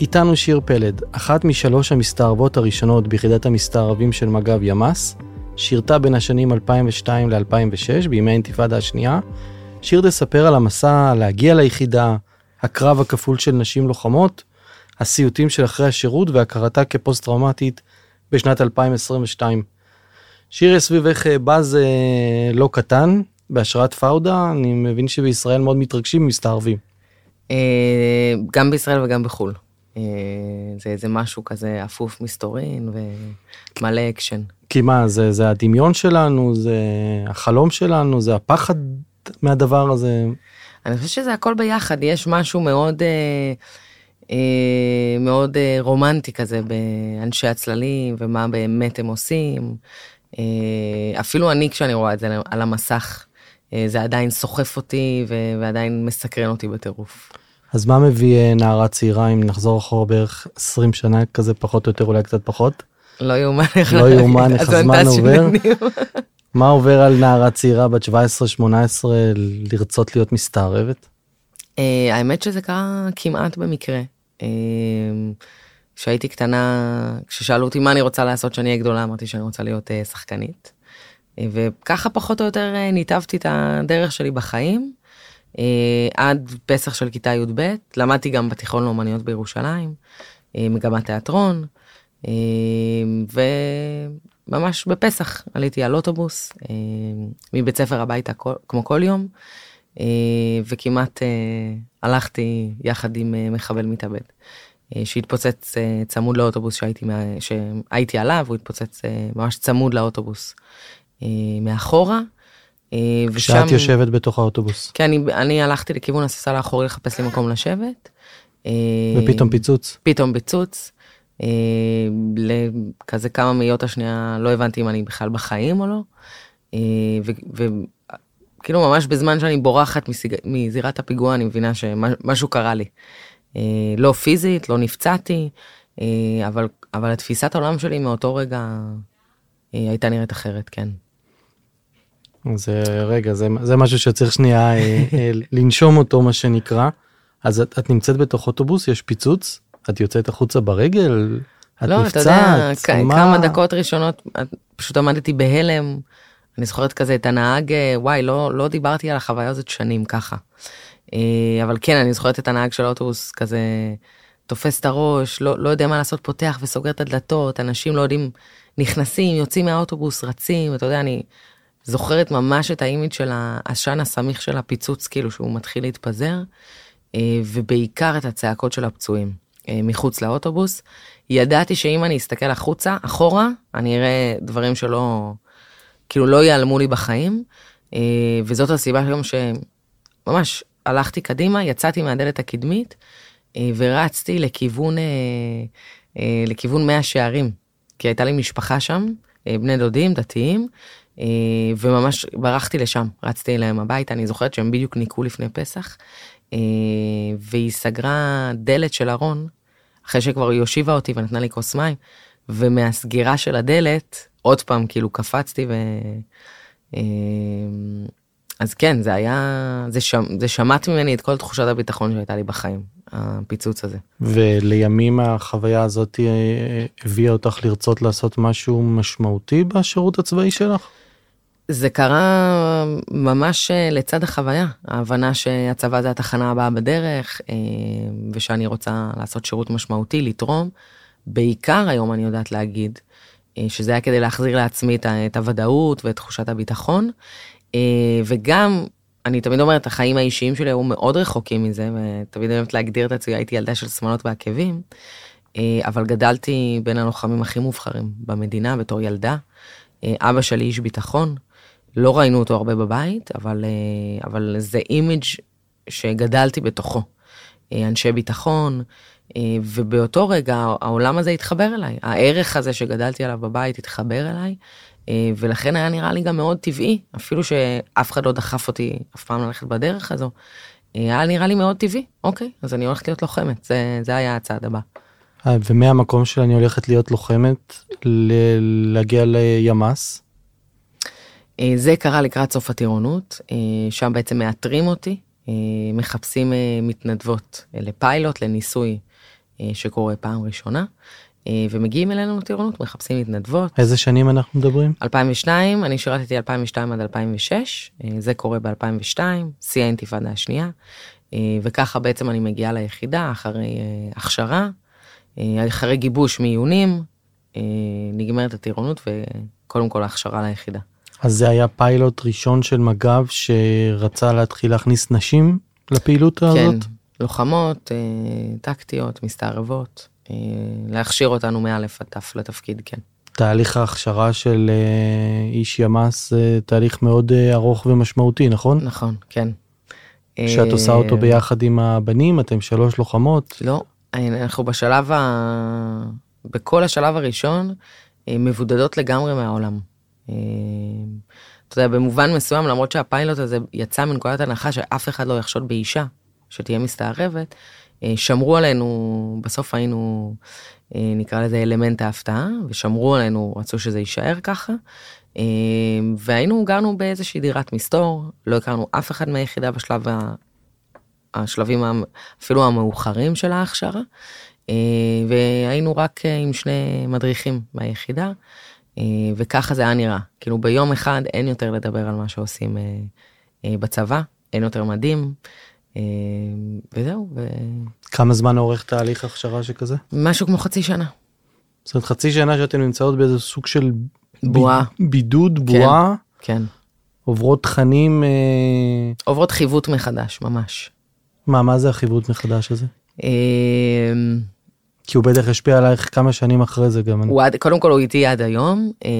איתנו שיר פלד, אחת משלוש המסתערבות הראשונות ביחידת המסתערבים של מג"ב ימ"ס, שירתה בין השנים 2002 ל-2006 בימי האינתיפאדה השנייה. שיר תספר על המסע להגיע ליחידה, הקרב הכפול של נשים לוחמות, הסיוטים של אחרי השירות והכרתה כפוסט טראומטית בשנת 2022. שיר יש סביבך באז אה, לא קטן, בהשראת פאודה, אני מבין שבישראל מאוד מתרגשים ממסתערבים. אה, גם בישראל וגם בחו"ל. אה, זה איזה משהו כזה אפוף מסתורין ומלא אקשן. כי מה, זה, זה הדמיון שלנו, זה החלום שלנו, זה הפחד מהדבר הזה. אני חושבת שזה הכל ביחד, יש משהו מאוד, אה, אה, מאוד אה, רומנטי כזה באנשי הצללים ומה באמת הם עושים. אה, אפילו אני כשאני רואה את זה על המסך, אה, זה עדיין סוחף אותי ו- ועדיין מסקרן אותי בטירוף. אז מה מביא אה, נערה צעירה אם נחזור אחורה בערך 20 שנה כזה פחות או יותר אולי קצת פחות? לא יאומן איך לא יאומן איך הזמן עובר. מה עובר על נערה צעירה בת 17-18 לרצות להיות מסתערבת? אה, האמת שזה קרה כמעט במקרה. אה, כשהייתי קטנה, כששאלו אותי מה אני רוצה לעשות כשאני אהיה גדולה, אמרתי שאני רוצה להיות שחקנית. וככה פחות או יותר ניתבתי את הדרך שלי בחיים. אה, עד פסח של כיתה י"ב, למדתי גם בתיכון לאומניות בירושלים, אה, מגמת תיאטרון, אה, וממש בפסח עליתי על אוטובוס מבית ספר הביתה כמו כל יום, וכמעט הלכתי יחד עם מחבל מתאבד. שהתפוצץ צמוד לאוטובוס שהייתי, שהייתי עליו, הוא התפוצץ ממש צמוד לאוטובוס מאחורה. אה, ושם... כשאת יושבת בתוך האוטובוס. כן, אני, אני הלכתי לכיוון הספסל האחורי לחפש לי מקום לשבת. אה, ופתאום פיצוץ. פתאום פיצוץ. אה, לכזה כמה מאיות השנייה לא הבנתי אם אני בכלל בחיים או לא. וכאילו ממש בזמן שאני בורחת מסיג... מזירת הפיגוע אני מבינה שמשהו קרה לי. לא פיזית, לא נפצעתי, אבל, אבל התפיסת העולם שלי מאותו רגע הייתה נראית אחרת, כן. זה רגע זה זה משהו שצריך שנייה אה, אה, לנשום אותו מה שנקרא. אז את, את נמצאת בתוך אוטובוס יש פיצוץ את יוצאת החוצה ברגל. את לא, נפצעת, אתה יודע, מה... כמה דקות ראשונות פשוט עמדתי בהלם. אני זוכרת כזה את הנהג אה, וואי לא לא דיברתי על החוויה הזאת שנים ככה. אבל כן אני זוכרת את הנהג של האוטובוס כזה תופס את הראש לא לא יודע מה לעשות פותח וסוגר את הדלתות אנשים לא יודעים נכנסים יוצאים מהאוטובוס רצים אתה יודע אני זוכרת ממש את האימיג' של העשן הסמיך של הפיצוץ, כאילו שהוא מתחיל להתפזר, אה, ובעיקר את הצעקות של הפצועים אה, מחוץ לאוטובוס. ידעתי שאם אני אסתכל החוצה, אחורה, אני אראה דברים שלא, כאילו לא ייעלמו לי בחיים, אה, וזאת הסיבה גם שממש הלכתי קדימה, יצאתי מהדלת הקדמית, ורצתי לכיוון, לכיוון מאה שערים, כי הייתה לי משפחה שם, בני דודים, דתיים, אה, וממש ברחתי לשם, רצתי אליהם הביתה, אני זוכרת שהם בדיוק ניקו לפני פסח, אה, והיא סגרה דלת של ארון, אחרי שכבר היא הושיבה אותי ונתנה לי כוס מים, ומהסגירה של הדלת, עוד פעם כאילו קפצתי ו... אה, אז כן, זה היה, זה, שמ, זה שמט ממני את כל תחושת הביטחון שהייתה לי בחיים, הפיצוץ הזה. ולימים החוויה הזאת הביאה אותך לרצות לעשות משהו משמעותי בשירות הצבאי שלך? זה קרה ממש אה, לצד החוויה, ההבנה שהצבא זה התחנה הבאה בדרך, אה, ושאני רוצה לעשות שירות משמעותי, לתרום. בעיקר היום אני יודעת להגיד, אה, שזה היה כדי להחזיר לעצמי את הוודאות ואת תחושת הביטחון. וגם, אני תמיד אומרת, החיים האישיים שלי היו מאוד רחוקים מזה, ותמיד אוהבת להגדיר את עצמי, הייתי ילדה של שמאלות ועקבים, אבל גדלתי בין הלוחמים הכי מובחרים במדינה בתור ילדה. אבא שלי איש ביטחון, לא ראינו אותו הרבה בבית, אבל, אה, אבל זה אימיג' שגדלתי בתוכו. אה, אנשי ביטחון, אה, ובאותו רגע העולם הזה התחבר אליי, הערך הזה שגדלתי עליו בבית התחבר אליי, ולכן היה נראה לי גם מאוד טבעי, אפילו שאף אחד לא דחף אותי אף פעם ללכת בדרך הזו. היה נראה לי מאוד טבעי, אוקיי, אז אני הולכת להיות לוחמת, זה, זה היה הצעד הבא. ומהמקום של אני הולכת להיות לוחמת, להגיע לימ"ס? זה קרה לקראת סוף הטירונות, שם בעצם מאתרים אותי, מחפשים מתנדבות לפיילוט, לניסוי שקורה פעם ראשונה. אה, ומגיעים אלינו לטירונות, מחפשים מתנדבות. איזה שנים אנחנו מדברים? 2002, אני שירתתי 2002 עד 2006, אה, זה קורה ב-2002, שיא האינתיפאדה השנייה, אה, וככה בעצם אני מגיעה ליחידה אחרי הכשרה, אחרי גיבוש מיונים, נגמרת הטירונות וקודם כל ההכשרה ליחידה. אז זה היה פיילוט ראשון של מג"ב שרצה להתחיל להכניס נשים לפעילות כן, הזאת? כן, לוחמות, טקטיות, מסתערבות. אה, להכשיר אותנו מאלף עד תף לתפקיד, כן. תהליך ההכשרה של אה, איש ימ"ס זה תהליך מאוד אה, ארוך ומשמעותי, נכון? נכון, כן. שאת עושה אותו ביחד עם הבנים, אתם שלוש לוחמות? לא, אנחנו בשלב ה... בכל השלב הראשון מבודדות לגמרי מהעולם. אתה יודע, במובן מסוים, למרות שהפיילוט הזה יצא מנקודת הנחה שאף אחד לא יחשוד באישה שתהיה מסתערבת, אה, שמרו עלינו, בסוף היינו, אה, נקרא לזה אלמנט ההפתעה, ושמרו עלינו, רצו שזה יישאר ככה. אה, והיינו, גרנו באיזושהי דירת מסתור, לא הכרנו אף אחד מהיחידה בשלב, ה... השלבים אפילו המאוחרים של ההכשרה, והיינו רק עם שני מדריכים מהיחידה, וככה זה היה נראה. כאילו ביום אחד אין יותר לדבר על מה שעושים בצבא, אין יותר מדים. וזהו. ו... כמה זמן אורך תהליך הכשרה שכזה? משהו כמו חצי שנה. זאת אומרת חצי שנה שאתן נמצאות באיזה סוג של בועה. ב... בידוד, כן, בועה. כן. עוברות תכנים. אה... עוברות חיווט מחדש, ממש. מה, מה זה החיווט מחדש הזה? כי הוא בטח השפיע עלייך כמה שנים אחרי זה גם. הוא עד, קודם כל הוא איתי עד היום. אה,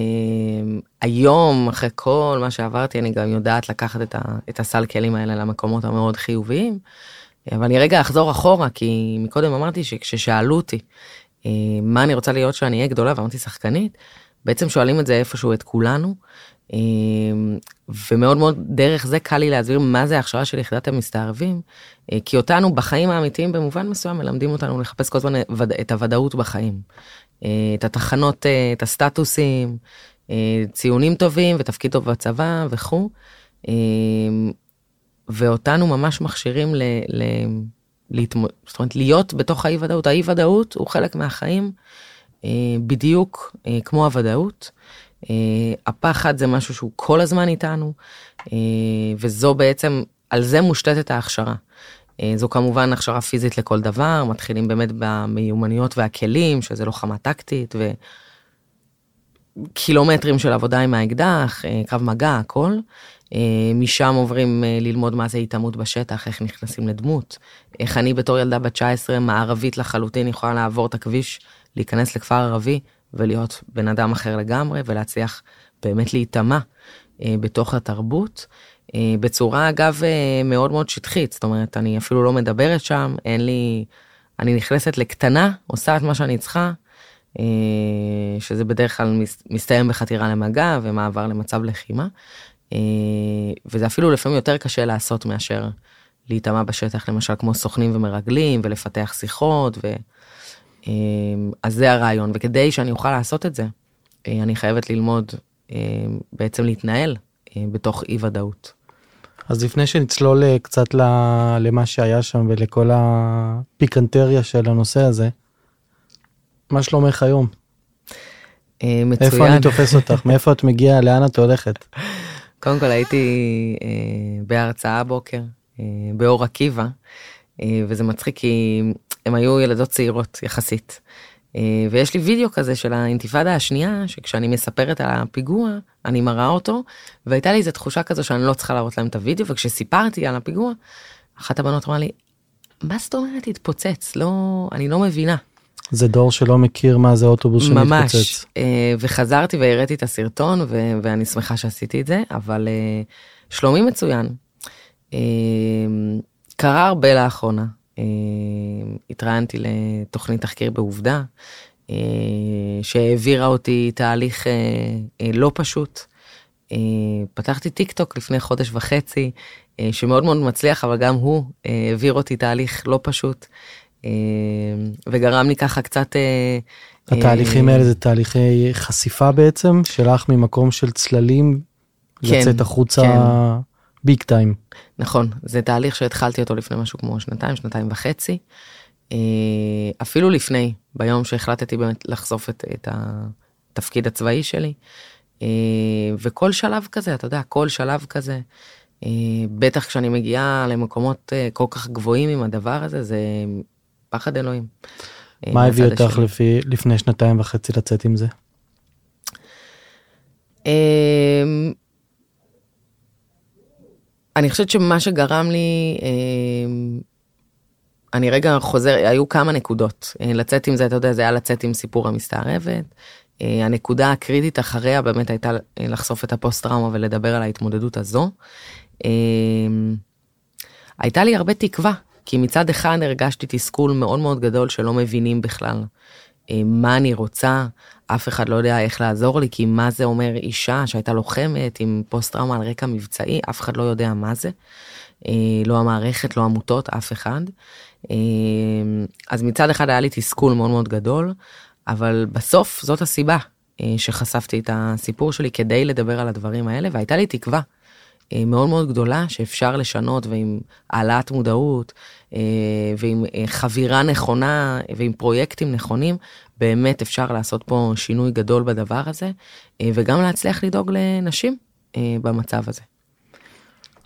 היום, אחרי כל מה שעברתי, אני גם יודעת לקחת את, ה, את הסל כלים האלה למקומות המאוד חיוביים. אבל אני רגע אחזור אחורה, כי מקודם אמרתי שכששאלו אותי אה, מה אני רוצה להיות שאני אהיה גדולה, ואמרתי שחקנית, בעצם שואלים את זה איפשהו את כולנו. אמ, ומאוד מאוד דרך זה קל לי להסביר מה זה ההכשרה של יחידת המסתערבים, אה, כי אותנו בחיים האמיתיים במובן מסוים מלמדים אותנו לחפש כל הזמן את הוודאות בחיים. אה, את התחנות, אה, את הסטטוסים, ציונים טובים ותפקיד טוב בצבא וכו'. ואותנו ממש מכשירים ל... ל להתמוד... זאת אומרת, להיות בתוך האי ודאות. האי ודאות הוא חלק מהחיים בדיוק כמו הוודאות. Uh, הפחד זה משהו שהוא כל הזמן איתנו, uh, וזו בעצם, על זה מושתתת ההכשרה. Uh, זו כמובן הכשרה פיזית לכל דבר, מתחילים באמת במיומנויות והכלים, שזה לוחמה טקטית, וקילומטרים של עבודה עם האקדח, קרב מגע, הכל. משם עוברים ללמוד מה זה התעמות בשטח, איך נכנסים לדמות, איך אני בתור ילדה בת 19, מערבית לחלוטין, יכולה לעבור את הכביש, להיכנס לכפר ערבי, ולהיות בן אדם אחר לגמרי ולהצליח באמת להיטמע אה, בתוך התרבות. אה, בצורה אגב אה, מאוד מאוד שטחית, זאת אומרת אני אפילו לא מדברת שם, אין לי, אני נכנסת לקטנה, עושה את מה שאני צריכה, אה, שזה בדרך כלל מסתיים בחתירה למגע ומעבר למצב לחימה, אה, וזה אפילו לפעמים יותר קשה לעשות מאשר להיטמע בשטח, למשל כמו סוכנים ומרגלים ולפתח שיחות. ו... אמ, אז זה הרעיון, וכדי שאני אוכל לעשות את זה, אה, אני חייבת ללמוד אה, בעצם להתנהל אה, בתוך אי ודאות. אז לפני שנצלול קצת למה שהיה שם ולכל הפיקנטריה של הנושא הזה, מה שלומך היום? מצוין. איפה אני תופס אותך? מאיפה את מגיעה? לאן את הולכת? קודם כל הייתי בהרצאה בוקר באור עקיבא, וזה מצחיק כי הם היו ילדות צעירות יחסית. אה, ויש לי וידאו כזה של האינתיפאדה השנייה, שכשאני מספרת על הפיגוע, אני מראה אותו, והייתה לי איזו תחושה כזו שאני לא צריכה להראות להם את הוידאו, וכשסיפרתי על הפיגוע, אחת הבנות אמרה לי, מה זאת אומרת התפוצץ? לא, אני לא מבינה. זה דור שלא מכיר מה זה אוטובוס שמתפוצץ. ממש, אה, וחזרתי והראיתי את הסרטון, ו- ואני שמחה שעשיתי את זה, אבל אה, שלומי מצוין. קרה הרבה לאחרונה. אה, התראיינתי לתוכנית תחקיר בעובדה, אה, שהעבירה אותי תהליך אה, לא פשוט, פתחתי טיק טוק לפני חודש וחצי, שמאוד מאוד מצליח, אבל גם הוא העביר אותי תהליך לא פשוט, וגרם לי ככה קצת... התהליכים האלה זה תהליכי חשיפה בעצם, שלך ממקום של צללים, כן, לצאת החוצה כן. ביג טיים. נכון, זה תהליך שהתחלתי אותו לפני משהו כמו שנתיים, שנתיים וחצי. אה, אפילו לפני, ביום שהחלטתי באמת לחשוף את, את התפקיד הצבאי שלי. אה, וכל שלב כזה, אתה יודע, כל שלב כזה, אה, בטח כשאני מגיעה למקומות כל כך גבוהים עם הדבר הזה, זה פחד אלוהים. מה הביא אותך לפי, לפני שנתיים וחצי לצאת עם זה? אני חושבת שמה שגרם לי, אה, אני רגע חוזר, היו כמה נקודות. אה, לצאת עם זה, אתה יודע, זה היה לצאת עם סיפור המסתערבת. אה, הנקודה הקריטית אחריה באמת הייתה לחשוף את הפוסט טראומה ולדבר על ההתמודדות הזו. הייתה לי הרבה תקווה, כי מצד אחד הרגשתי תסכול מאוד מאוד גדול שלא מבינים בכלל מה אני רוצה, אף אחד לא יודע איך לעזור לי, כי מה זה אומר אישה שהייתה לוחמת עם פוסט טראומה על רקע מבצעי, אף אחד לא יודע מה זה. אה, לא המערכת, לא עמותות, אף אחד. אה, אז מצד אחד היה לי תסכול מאוד מאוד גדול, אבל בסוף זאת הסיבה אה, שחשפתי את הסיפור שלי כדי לדבר על הדברים האלה, והייתה לי תקווה מאוד מאוד גדולה שאפשר לשנות ועם העלאת מודעות ועם חבירה נכונה ועם פרויקטים נכונים באמת אפשר לעשות פה שינוי גדול בדבר הזה, אה, וגם להצליח לדאוג לנשים אה, במצב הזה.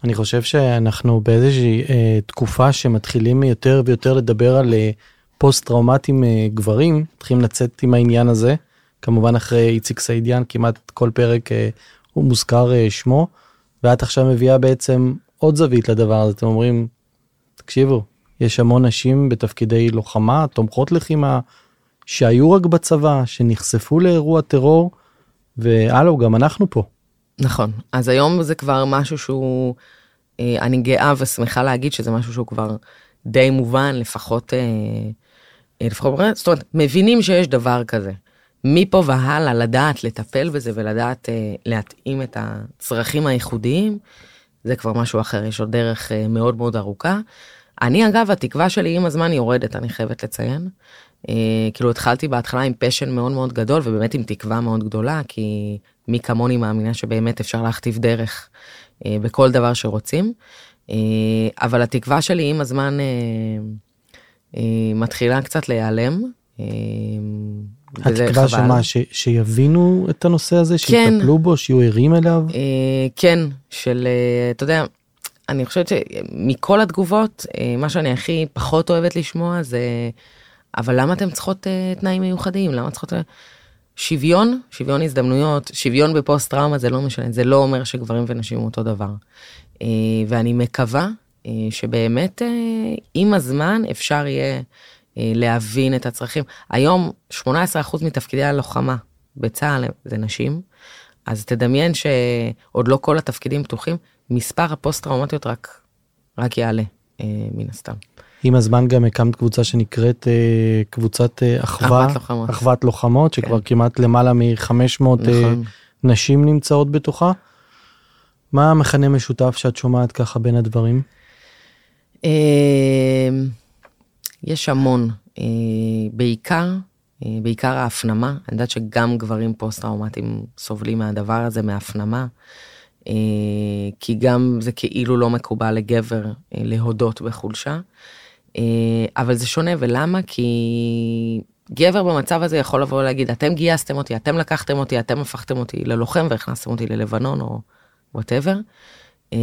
אני חושב שאנחנו באיזושהי אה, תקופה שמתחילים יותר ויותר לדבר על אה, פוסט טראומטיים אה, גברים, מתחילים לצאת עם העניין הזה, כמובן אחרי איציק סעידיאן, כמעט כל פרק אה, הוא מוזכר אה, שמו, ואת עכשיו מביאה בעצם עוד זווית לדבר הזה, אתם אומרים, תקשיבו, יש המון נשים בתפקידי לוחמה, תומכות לחימה, שהיו רק בצבא, שנחשפו לאירוע טרור, והלו, גם אנחנו פה. נכון, אז היום זה כבר משהו שהוא, אה, אני גאה ושמחה להגיד שזה משהו שהוא כבר די מובן, לפחות, אה, אה, לפחות, זאת אומרת, מבינים שיש דבר כזה. מפה והלאה לדעת לטפל בזה ולדעת להתאים את הצרכים הייחודיים, זה כבר משהו אחר, יש עוד דרך מאוד מאוד ארוכה. אני אגב, התקווה שלי עם הזמן יורדת, אני חייבת לציין. אה, כאילו התחלתי בהתחלה עם פשן מאוד מאוד גדול ובאמת עם תקווה מאוד גדולה כי מי כמוני מאמינה שבאמת אפשר להכתיב דרך אה, בכל דבר שרוצים. אה, אבל התקווה שלי עם הזמן מתחילה קצת להיעלם. התקווה שמה, ש, שיבינו את הנושא הזה, כן. שיטפלו בו, שיהיו ערים אליו? כן, של, אתה יודע, אני חושבת שמכל התגובות, מה שאני הכי פחות אוהבת לשמוע זה אבל למה אתם צריכות uh, תנאים מיוחדים? למה צריכות... שוויון, שוויון הזדמנויות, שוויון בפוסט טראומה זה לא משנה, זה לא אומר שגברים ונשים הם אותו דבר. Uh, ואני מקווה uh, שבאמת uh, עם הזמן אפשר יהיה להבין את הצרכים. היום 18% מתפקידי הלוחמה בצה"ל זה נשים, אז תדמיין שעוד לא כל התפקידים פתוחים, מספר הפוסט טראומטיות רק, רק יעלה אה, מן הסתם. עם הזמן גם הקמת קבוצה שנקראת אה, קבוצת אה, אחווה, אחוות לוחמות, אחוות לוחמות כן. שכבר כמעט למעלה מ-500 אה, נכון. נשים נמצאות בתוכה. מה המכנה משותף שאת שומעת ככה בין הדברים? יש המון, בעיקר, בעיקר ההפנמה, אני יודעת שגם גברים פוסט-טראומטיים סובלים מהדבר הזה, מהפנמה, כי גם זה כאילו לא מקובל לגבר להודות בחולשה. אה, אבל זה שונה, ולמה? כי גבר במצב הזה יכול לבוא ולהגיד, אתם גייסתם אותי, אתם לקחתם אותי, אתם הפכתם אותי ללוחם והכנסתם אותי ללבנון או וואטאבר. אה,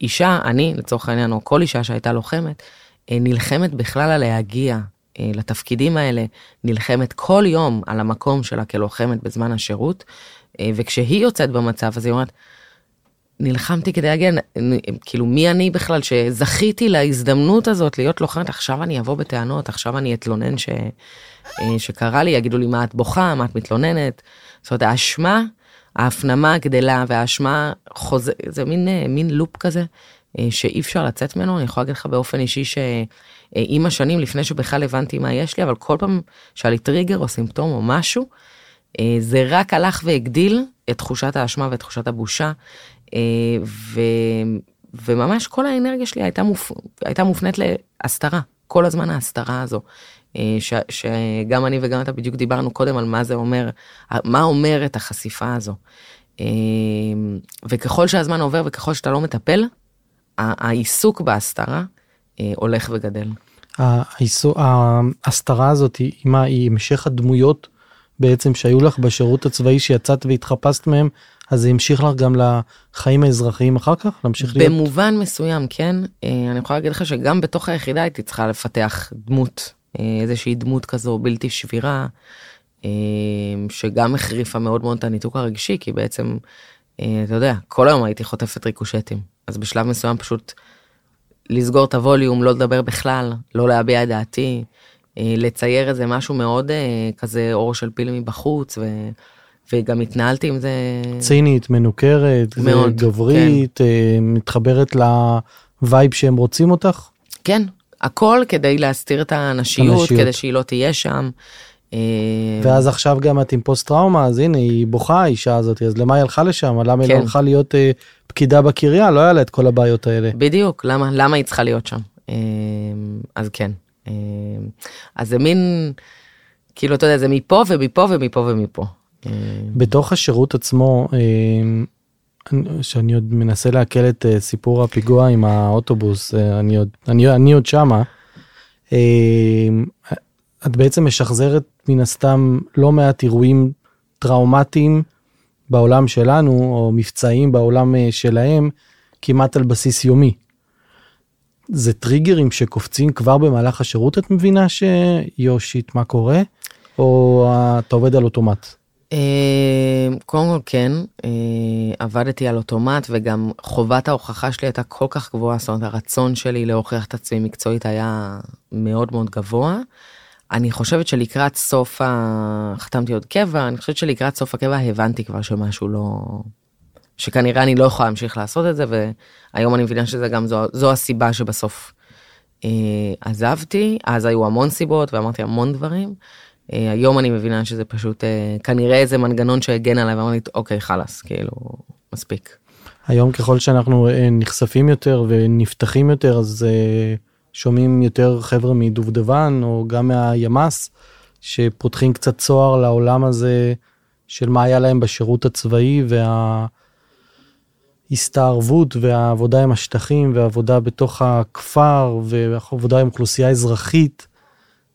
אישה, אני לצורך העניין, או כל אישה שהייתה לוחמת, אה, נלחמת בכלל על להגיע לתפקידים האלה, נלחמת כל יום על המקום שלה כלוחמת בזמן השירות, וכשהיא יוצאת במצב הזה, היא אומרת, נלחמתי כדי להגיע, כאילו מי אני בכלל שזכיתי להזדמנות הזאת להיות לוחמת, עכשיו אני אבוא בטענות, עכשיו אני אתלונן ש, אה, שקרה לי, יגידו לי מה את בוכה, מה את מתלוננת. זאת אומרת, האשמה, ההפנמה גדלה והאשמה חוזר, זה מין, אה, מין לופ כזה. אה, שאי אפשר לצאת ממנו, אני יכולה להגיד לך באופן אישי שעם השנים, לפני שבכלל הבנתי מה יש לי, אבל כל פעם שהיה לי טריגר או סימפטום או משהו, זה רק הלך והגדיל את תחושת האשמה ואת תחושת הבושה, ו, וממש כל האנרגיה שלי הייתה, מופ, הייתה מופנית להסתרה, כל הזמן ההסתרה הזו. ש, שגם אני וגם אתה בדיוק דיברנו קודם על מה זה אומר, מה אומרת החשיפה הזו. וככל שהזמן עובר וככל שאתה לא מטפל, העיסוק בהסתרה הולך וגדל. ההסתרה הזאת היא מה היא המשך הדמויות בעצם שהיו לך בשירות הצבאי שיצאת והתחפשת מהם אז זה המשיך לך גם לחיים האזרחיים אחר כך? להמשיך להיות במובן מסוים כן. אני יכולה להגיד לך שגם בתוך היחידה הייתי צריכה לפתח דמות איזושהי דמות כזו בלתי שבירה שגם החריפה מאוד מאוד את הניתוק הרגשי כי בעצם אתה יודע כל היום הייתי חוטפת ריקושטים אז בשלב מסוים פשוט. לסגור את הווליום, לא לדבר בכלל, לא להביע את דעתי, אה, לצייר איזה משהו מאוד אה, כזה עור של פיל מבחוץ, ו... וגם התנהלתי עם זה... צינית, מנוכרת, מאוד, גברית, כן. אה, מתחברת ל vibe שהם רוצים אותך? כן, הכל כדי להסתיר את הנשיות, הנשיות. כדי שהיא לא תהיה שם. ואז עכשיו גם את עם פוסט טראומה אז הנה היא בוכה האישה הזאת אז למה היא הלכה לשם למה היא לא כן. הלכה להיות פקידה בקריה לא היה לה את כל הבעיות האלה. בדיוק, למה, למה היא צריכה להיות שם? אמ, אז כן. אמ, אז זה מין, כאילו, אתה יודע, זה מפה ומפה ומפה ומפה. אמ. בתוך השירות עצמו, שאני עוד מנסה לעכל את אה, סיפור הפיגוע עם האוטובוס, אה, אני עוד, אני, אני עוד שמה, את בעצם משחזרת מן הסתם לא מעט אירועים טראומטיים. בעולם שלנו, או מבצעים בעולם אה, שלהם, כמעט על בסיס יומי. זה טריגרים שקופצים כבר במהלך השירות, את מבינה שיושיט מה קורה, או אתה עובד על אוטומט? אה, קודם כל כן, אה, עבדתי על אוטומט וגם חובת ההוכחה שלי הייתה כל כך גבוהה, זאת אומרת הרצון שלי להוכיח את עצמי מקצועית היה מאוד מאוד גבוה. אני חושבת שלקראת סוף ה... חתמתי עוד קבע, אני חושבת שלקראת סוף הקבע הבנתי כבר שמשהו לא... שכנראה אני לא יכולה להמשיך לעשות את זה, והיום אני מבינה שזה גם זו, זו הסיבה שבסוף אה, עזבתי, אז היו המון סיבות ואמרתי המון דברים. אה, היום אני מבינה שזה פשוט אה, כנראה איזה מנגנון שהגן עליי ואמרתי אוקיי חלאס כאילו מספיק. היום ככל שאנחנו אה, נחשפים יותר ונפתחים יותר אז אה, שומעים יותר חבר'ה מדובדבן או גם מהימ"ס שפותחים קצת צוהר לעולם הזה של מה היה להם בשירות הצבאי וההסתערבות והעבודה עם השטחים והעבודה בתוך הכפר ועבודה עם אוכלוסייה אזרחית.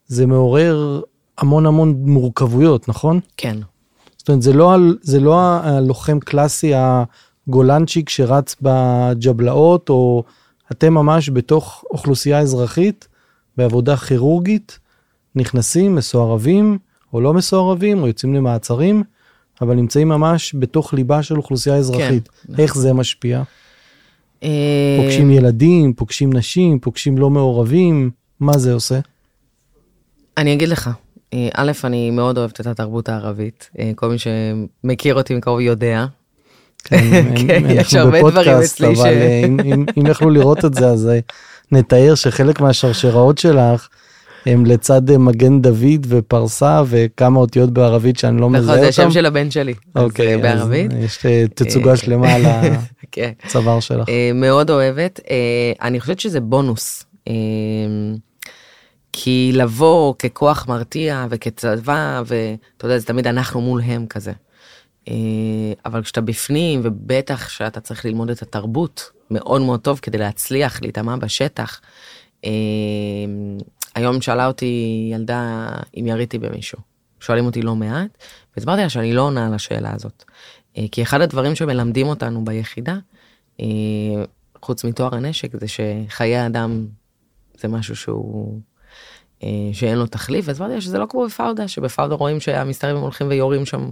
זה מעורר המון המון מורכבויות נכון? כן. זאת אומרת זה לא, זה לא הלוחם קלאסי הגולנצ'יק שרץ בג'בלאות או אתם ממש בתוך אוכלוסייה אזרחית, בעבודה כירורגית, נכנסים, מסוערבים, או לא מסוערבים, או יוצאים למעצרים, אבל נמצאים ממש בתוך ליבה של אוכלוסייה אזרחית. כן. איך זה משפיע? אה, פוגשים ילדים, פוגשים נשים, פוגשים לא מעורבים, מה זה עושה? אני אגיד לך, אה, א', אני מאוד אוהבת את התרבות הערבית, אה, כל מי שמכיר אותי מקרוב יודע, כן, כן יש הרבה דברים אצלי אבל ש... אה, אם, יכלו לראות את זה אז אה, נתאר שחלק מהשרשראות שלך הם לצד אה, מגן דוד ופרסה וכמה אותיות בערבית שאני לא מזהה אותם. נכון, זה שם של הבן שלי. אוקיי, בערבית. יש תצוגה שלמה על כן. הצוואר שלך. מאוד אוהבת. אני חושבת שזה בונוס. כי לבוא ככוח מרתיע וכצבא ואתה יודע זה תמיד אנחנו מול הם כזה. אה, אבל כשאתה בפנים ובטח שאתה צריך ללמוד את התרבות מאוד מאוד טוב כדי להצליח להיטמע בשטח. אה, היום שאלה אותי ילדה אם יריתי במישהו. שואלים אותי לא מעט והסברתי לה שאני לא עונה על השאלה הזאת. אה, כי אחד הדברים שמלמדים אותנו ביחידה חוץ מתואר הנשק זה שחיי אדם זה משהו שהוא שאין לו תחליף והסברתי לה שזה לא כמו בפאודה שבפאודה רואים שהמסתרים הולכים ויורים שם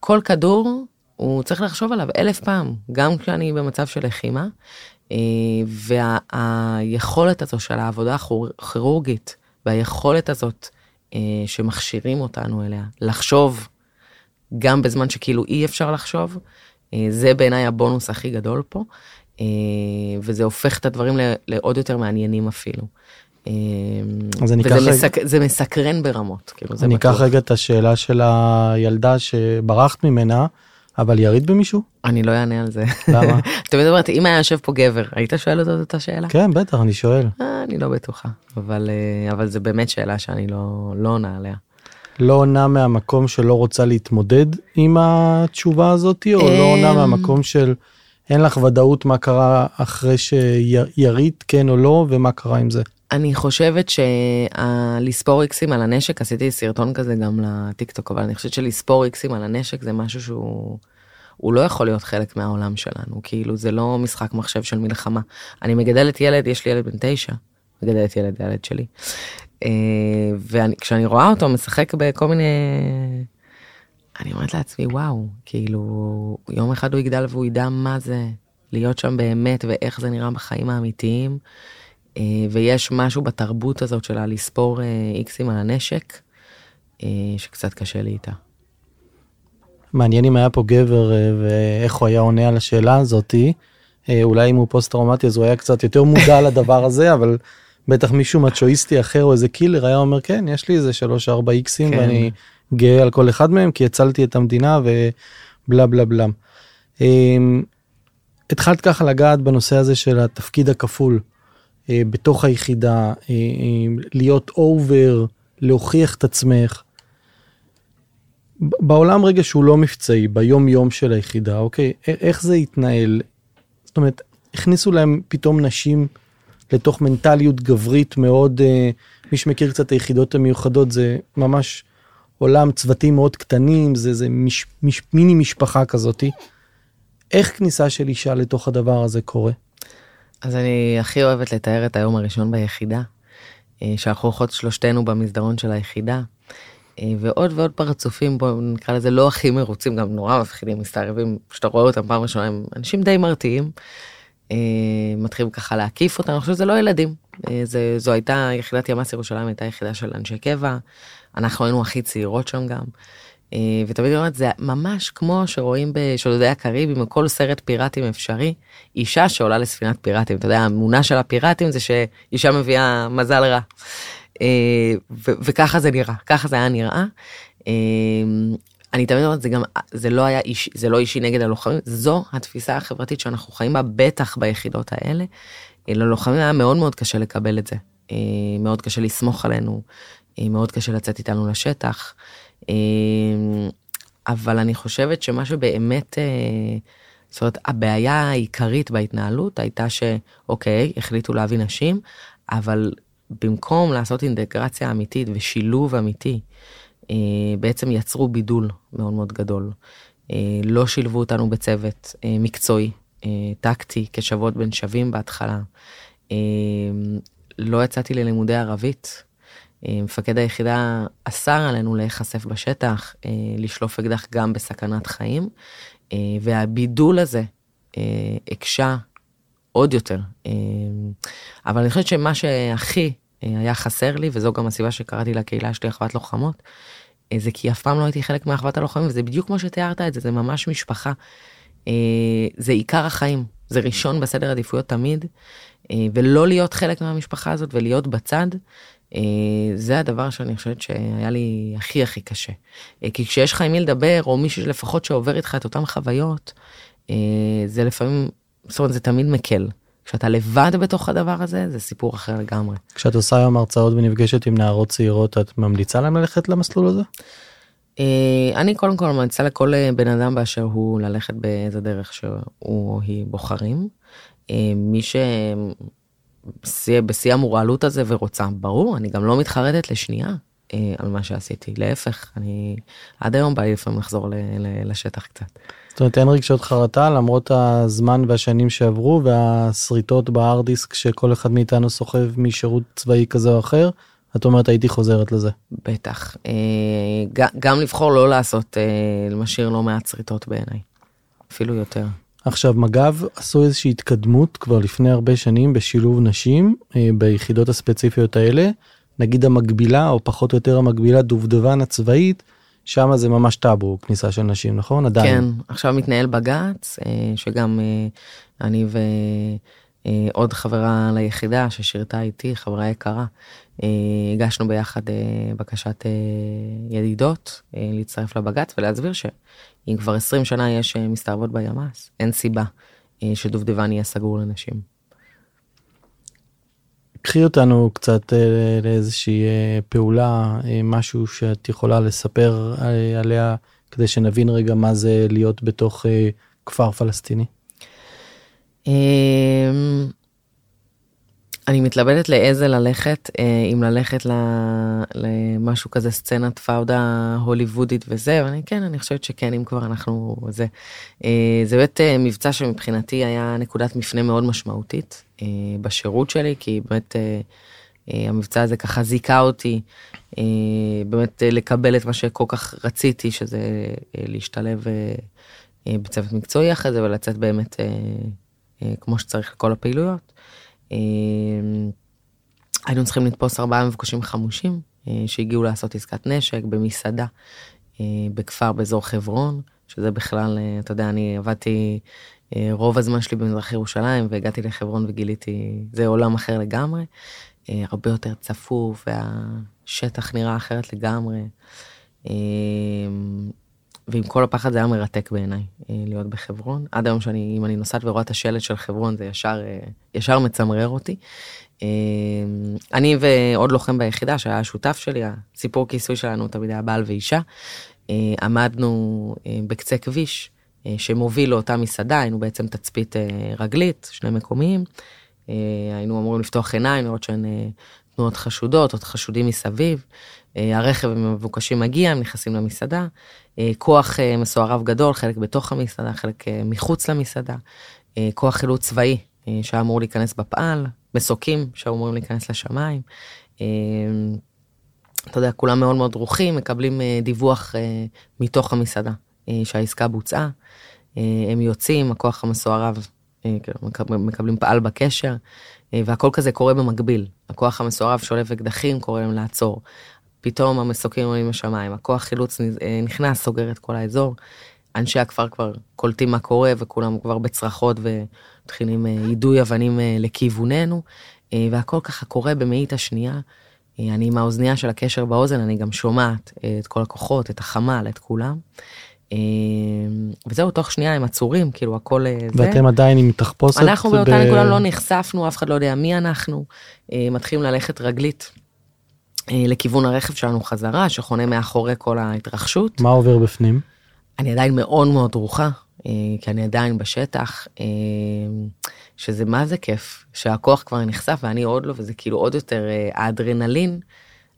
כל כדור הוא צריך לחשוב עליו אלף פעם, גם כשאני במצב של לחימה. אה, והיכולת הזו של העבודה הכירורגית והיכולת הזאת אה, שמכשירים אותנו אליה, לחשוב גם בזמן שכאילו אי אפשר לחשוב, אה, זה בעיניי הבונוס הכי גדול פה, וזה הופך את הדברים לעוד יותר מעניינים אפילו. אז אני אקח רגע... מסק... זה מסקרן ברמות. כאילו, אני אקח רגע את השאלה של הילדה שברחת ממנה, אבל יריד במישהו? אני לא אענה על זה. למה? תמיד אומרת, אם היה יושב פה גבר, היית שואל אותו את השאלה? כן, בטח, אני שואל. אה, אני לא בטוחה, אבל, אה, אבל זה באמת שאלה שאני לא, לא עונה עליה. לא עונה מהמקום שלא רוצה להתמודד עם התשובה הזאת, או לא עונה אמ, מהמקום של אין לך ודאות מה קרה אחרי שירית, כן או לא, ומה קרה עם זה? אני חושבת שלספור איקסים על הנשק, עשיתי סרטון כזה גם לטיק טוק, אבל אני חושבת שלספור איקסים על הנשק זה משהו שהוא... הוא לא יכול להיות חלק מהעולם שלנו, כאילו זה לא משחק מחשב של מלחמה. אני מגדלת ילד, יש לי ילד בן תשע, מגדלת ילד, ילד שלי. אה, וכשאני רואה אותו משחק בכל מיני... אני אומרת לעצמי, וואו, כאילו, יום אחד הוא יגדל והוא ידע מה זה להיות שם באמת ואיך זה נראה בחיים האמיתיים. אה, ויש משהו בתרבות הזאת שלה לספור אה, איקסים על הנשק, שקצת קשה לי איתה. מעניין אם היה פה גבר ואיך הוא היה עונה על השאלה הזאתי. אולי אם הוא פוסט טראומטי אז הוא היה קצת יותר מודע לדבר הזה, אבל בטח מישהו מצ'ואיסטי אחר או איזה קילר היה אומר כן יש לי איזה 3-4 איקסים כן. ואני גאה על כל אחד מהם כי הצלתי את המדינה ובלה בלה בלה. אמ, התחלת ככה לגעת בנושא הזה של התפקיד הכפול אה, בתוך היחידה אה, אה, להיות אובר להוכיח את עצמך. בעולם רגע שהוא לא מבצעי ביום יום של היחידה אוקיי איך זה התנהל. זאת אומרת הכניסו להם פתאום נשים לתוך מנטליות גברית מאוד, אה, מי שמכיר קצת היחידות המיוחדות זה ממש עולם צוותים מאוד קטנים, זה, זה מש, מש, מיני משפחה כזאתי. איך כניסה של אישה לתוך הדבר הזה קורה? אז אני הכי אוהבת לתאר את היום הראשון ביחידה, אה, שאנחנו הולכות שלושתנו במסדרון של היחידה, אה, ועוד ועוד פרצופים, בואו נקרא לזה לא הכי מרוצים, גם נורא מפחידים, מסתערבים, שאתה רואה אותם פעם ראשונה, הם אנשים די מרתיעים. אה, מתחילים ככה להקיף אותנו, אני חושבת שזה לא ילדים. זה, זו הייתה יחידת ימ"ס ירושלים, הייתה יחידה של אנשי קבע, אנחנו היינו הכי צעירות שם גם. אה, ותמיד אומרת, זה ממש כמו שרואים בשודדי הקריבים, כל סרט פיראטים אפשרי, אישה שעולה לספינת פיראטים. אתה יודע, האמונה של הפיראטים זה שאישה מביאה מזל רע. וככה זה נראה, ככה זה היה נראה. אני תמיד אומרת, זה גם, זה לא היה אישי, זה לא אישי נגד הלוחמים, זו התפיסה החברתית שאנחנו חיים בה, בטח ביחידות האלה. ללוחמים היה מאוד מאוד קשה לקבל את זה. אה, מאוד קשה לסמוך עלינו, אה, מאוד קשה לצאת איתנו לשטח. אה, אבל אני חושבת שמה שבאמת, זאת אומרת, הבעיה העיקרית בהתנהלות הייתה שאוקיי, החליטו להביא נשים, אבל במקום לעשות אינטגרציה אמיתית ושילוב אמיתי, אה, בעצם יצרו בידול מאוד מאוד גדול. אה, לא שילבו אותנו בצוות אה, מקצועי, טקטי, כשוות בין שווים בהתחלה. לא יצאתי ללימודי ערבית. מפקד היחידה אסר עלינו להיחשף בשטח, לשלוף אקדח גם בסכנת חיים, והבידול הזה הקשה עוד יותר. אבל אני חושבת שמה שהכי היה חסר לי, וזו גם הסיבה שקראתי לקהילה שלי אחוות לוחמות, אה, זה כי אף פעם לא הייתי חלק מאחוות הלוחמים, וזה בדיוק כמו שתיארת את זה, זה ממש משפחה. אה, זה עיקר החיים, זה ראשון בסדר עדיפויות תמיד, אה, ולא להיות חלק מהמשפחה הזאת ולהיות בצד, זה הדבר שאני חושבת שהיה לי הכי הכי קשה. כי כשיש לך עם מי לדבר, או מישהו לפחות שעובר איתך את אותן חוויות, זה לפעמים, זאת אומרת, זה תמיד מקל. כשאתה לבד בתוך הדבר הזה, זה סיפור אחר לגמרי. כשאת עושה היום הרצאות ונפגשת עם נערות צעירות, את ממליצה להם ללכת למסלול הזה? אה, אני קודם כל ממליצה לכל אה, בן אדם באשר הוא ללכת באיזה דרך שהוא או היא בוחרים. אה, מי שבשיא המורעלות הזה ורוצה, ברור, אני גם לא מתחרטת לשנייה על מה שעשיתי, להפך, אני עד היום בא לי לפעמים לחזור לשטח קצת. זאת אומרת אין רגשות חרטה למרות הזמן והשנים שעברו והשריטות בהארד דיסק שכל אחד מאיתנו סוחב משירות צבאי כזה או אחר. את אומרת הייתי חוזרת לזה. בטח. אה, גם לבחור לא לעשות, אה, משאיר לא מעט שריטות בעיניי. אפילו יותר. עכשיו מג"ב עשו איזושהי התקדמות כבר לפני הרבה שנים בשילוב נשים אה, ביחידות הספציפיות האלה. נגיד המקבילה או פחות או יותר המקבילה דובדבן הצבאית שם זה ממש טאבו כניסה של נשים נכון עדיין כן עכשיו מתנהל בג"ץ אה, שגם אה, אני עוד חברה ליחידה ששירתה איתי, חברה יקרה. הגשנו ביחד בקשת ידידות להצטרף לבג"ץ ולהסביר שאם כבר 20 שנה יש מסתערבות בימ"ס, אין סיבה שדובדבן יהיה סגור לנשים. קחי אותנו קצת אה, לאיזושהי אה, פעולה, אה, משהו שאת יכולה לספר עליה, כדי שנבין רגע מה זה להיות בתוך כפר פלסטיני. אני מתלבטת לאיזה ללכת, אם ללכת למשהו כזה סצנת פאודה הוליוודית וזה, אבל אני כן, אני חושבת שכן, אם כבר אנחנו זה. זה באמת מבצע שמבחינתי היה נקודת מפנה מאוד משמעותית. אה, בשירות שלי, כי באמת אה, אה, המבצע הזה ככה זיכה אותי באמת לקבל את מה שכל כך רציתי, שזה להשתלב בצוות מקצועי אחרי זה ולצאת באמת כמו שצריך לכל הפעילויות. היינו צריכים לתפוס ארבעה מבוקשים חמושים שהגיעו לעשות עסקת נשק במסעדה בכפר באזור חברון, שזה בכלל, אתה יודע, אני עבדתי אה, רוב הזמן שלי במזרח ירושלים והגעתי לחברון וגיליתי זה עולם אחר לגמרי אה, הרבה יותר צפוף והשטח נראה אחרת לגמרי. אה, ועם כל הפחד זה היה מרתק בעיניי להיות בחברון עד היום שאני אם אני נוסעת ורואה את השלט של חברון זה ישר ישר מצמרר אותי. אני ועוד לוחם ביחידה שהיה השותף שלי הסיפור כיסוי שלנו תמיד היה בעל ואישה עמדנו בקצה כביש. אה, שמוביל לאותה מסעדה, היינו בעצם תצפית אה, רגלית, שני מקומיים. אה, היינו אמורים לפתוח עיניים, לראות שהן תנועות חשודות, עוד חשודים מסביב. הרכב עם המבוקשים מגיע, הם נכנסים למסעדה. כוח מסוערב גדול, חלק בתוך המסעדה, חלק מחוץ למסעדה. כוח חילוץ צבאי שהיה אמור להיכנס בפעל, מסוקים שהיו אמורים להיכנס לשמיים. אתה יודע, כולם מאוד מאוד דרוכים, מקבלים דיווח מתוך המסעדה שהעסקה בוצעה. אה, הם יוצאים, הכוח המסוערב, אה, כאילו, מקבלים פעל בקשר, אה, והכל כזה קורה במקביל. הכוח המסוערב שולף אקדחים, קורא להם לעצור. פתאום המסוקים עולים לשמיים, הכוח חילוץ נכנס, סוגר את כל האזור. אנשי הכפר כבר קולטים מה קורה וכולם כבר בצרחות ומתחילים יידוי אבנים לכיווננו והכל ככה קורה במאית השנייה. אני עם האוזנייה של הקשר באוזן אני גם שומעת את כל הכוחות את החמ"ל את כולם. וזהו תוך שנייה הם עצורים כאילו הכל אה, ואתם זה. עדיין עם תחפושת אנחנו באותה ב... נקודה לא נחשפנו אף אחד לא יודע מי אנחנו אה, מתחילים ללכת רגלית אה, לכיוון הרכב שלנו חזרה שחונה מאחורי כל ההתרחשות. מה עובר בפנים? אני עדיין מאוד מאוד דרוכה כי אני עדיין בשטח שזה מה זה כיף שהכוח כבר נחשף ואני עוד לא וזה כאילו עוד יותר האדרנלין.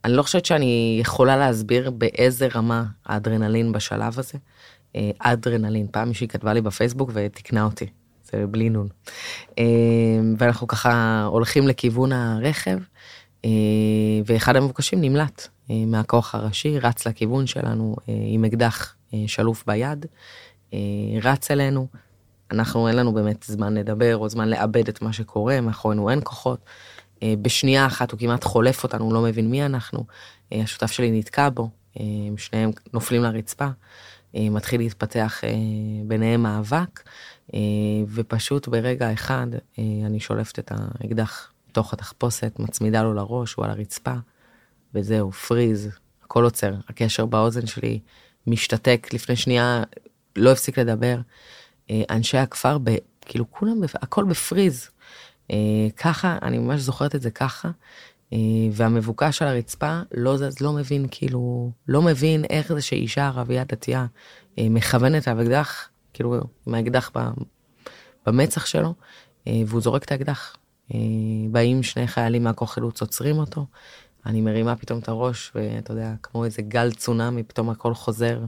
אני לא חושבת שאני יכולה להסביר באיזה רמה האדרנלין בשלב הזה. אה, אדרנלין, פעם מישהי כתבה לי בפייסבוק ותיקנה אותי, זה בלי נון. אה, ואנחנו ככה הולכים לכיוון הרכב, אה, ואחד המבוקשים נמלט מהכוח הראשי, רץ לכיוון שלנו עם אקדח שלוף ביד, רץ אלינו. אנחנו אין לנו באמת זמן לדבר או זמן לאבד את מה שקורה, מאחורינו אין כוחות. בשנייה אחת הוא כמעט חולף אותנו, הוא לא מבין מי אנחנו. השותף שלי נתקע בו, שניהם נופלים לרצפה. אה, מתחיל להתפתח אה, ביניהם מאבק, אה, ופשוט ברגע אחד אני שולפת את האקדח מתוך התחפושת, מצמידה לו לראש, הוא על הרצפה, וזהו, פריז, הכל עוצר. הקשר באוזן שלי משתתק לפני שנייה, לא הפסיק לדבר. אנשי הכפר, ב, כאילו כולם, הכל בפריז. ככה, אני ממש זוכרת את זה ככה. אה, והמבוקש על הרצפה לא זז, לא מבין, כאילו, לא מבין איך זה שאישה ערבייה דתייה אה, מכוונת על אקדח, כאילו, עם האקדח במצח שלו, אה, והוא זורק את האקדח. באים שני חיילים מהכוח חילוץ, עוצרים אותו, אני מרימה פתאום את הראש, ואתה יודע, כמו איזה גל צונאמי, פתאום הכל חוזר.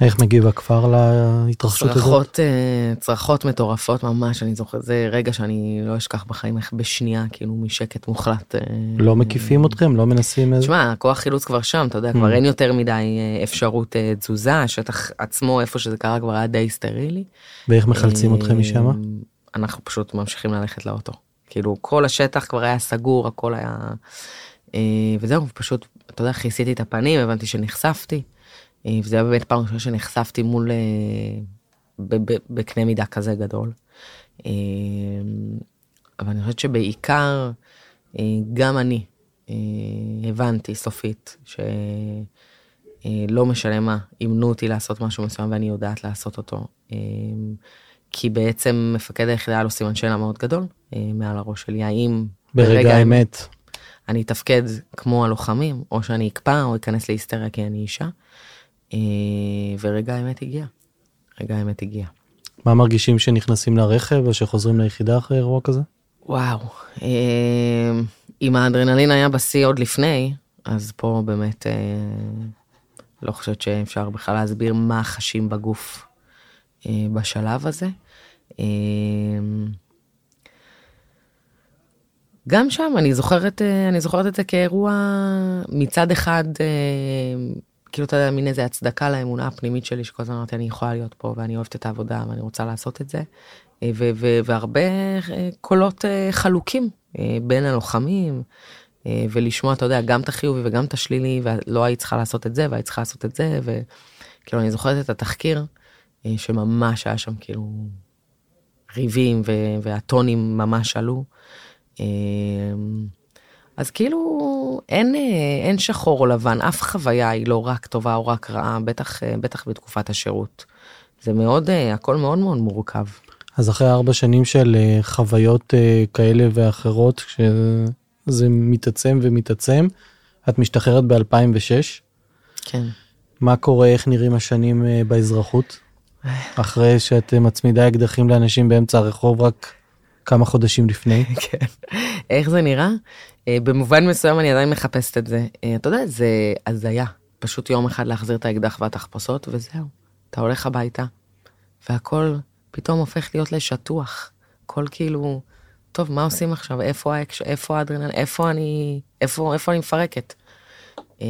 איך מגיב הכפר להתרחשות הזאת? צרחות, אה, צרחות מטורפות ממש, אני זוכר, זה רגע שאני לא אשכח בחיים, איך בשנייה, כאילו משקט מוחלט. אה, לא מקיפים אתכם? לא מנסים איזה? תשמע, הכוח חילוץ כבר שם, אתה יודע, כבר mm. אין יותר מדי אה, אפשרות תזוזה, השטח עצמו, איפה שזה קרה, כבר היה די סטרילי. ואיך מחלצים אתכם משם? אנחנו פשוט ממשיכים ללכת לאוטו. כאילו, כל השטח כבר היה סגור, הכל היה... וזהו, פשוט, אתה יודע, כיסיתי את הפנים, הבנתי שנחשפתי. אה, וזה היה באמת פעם ראשונה שנחשפתי מול, אה, בקנה מידה כזה גדול. אבל אני חושבת שבעיקר, גם אני הבנתי סופית שלא משנה מה, אימנו אותי לעשות משהו מסוים ואני יודעת לעשות אותו. כי בעצם מפקד היחידה היה לו סימן שאלה מאוד גדול מעל הראש שלי, האם ברגע האמת אני אתפקד כמו הלוחמים, או שאני אקפא או אכנס להיסטריה כי אני אישה. אה, ורגע האמת הגיע. רגע האמת הגיע. מה מרגישים שנכנסים לרכב או שחוזרים ליחידה אחרי אירוע כזה? וואו, אה, אם האדרנלין היה בשיא עוד לפני, אז פה באמת אה, לא חושבת שאפשר בכלל להסביר מה חשים בגוף בשלב הזה. גם שם אני זוכרת, אה, אני זוכרת את זה כאירוע מצד אחד, אה, כאילו אתה יודע, מין איזה הצדקה לאמונה הפנימית שלי, שכל הזמן אמרתי, אני יכולה להיות פה ואני אוהבת את העבודה ואני רוצה לעשות את זה. אה, והרבה קולות חלוקים בין הלוחמים, ולשמוע, אתה יודע, גם את החיובי וגם את השלילי, ולא היית צריכה לעשות את זה והיית צריכה לעשות את זה, וכאילו אני זוכרת את התחקיר, שממש היה שם כאילו ריבים והטונים ממש עלו. אמ, אז כאילו אין, אין שחור או לבן, אף חוויה היא לא רק טובה או רק רעה, בטח, בטח בתקופת השירות. זה מאוד, הכל מאוד מאוד מורכב. אז אחרי ארבע שנים של אה, חוויות אה, כאלה ואחרות, כשזה מתעצם ומתעצם, את משתחררת ב-2006. כן. מה קורה, איך נראים השנים אה, באזרחות? אחרי שאת מצמידה אקדחים לאנשים באמצע הרחוב רק כמה חודשים לפני. כן. איך זה נראה? אה, במובן מסוים אני עדיין מחפשת את זה. אה, אתה יודע, זה הזיה. פשוט יום אחד להחזיר את האקדח והתחפושות וזהו. אתה הולך הביתה, והכל פתאום הופך להיות לשטוח. הכל כאילו, טוב, מה עושים עכשיו? איפה האקש... איפה האדרנל? איפה אני... איפה, איפה אני מפרקת? אה,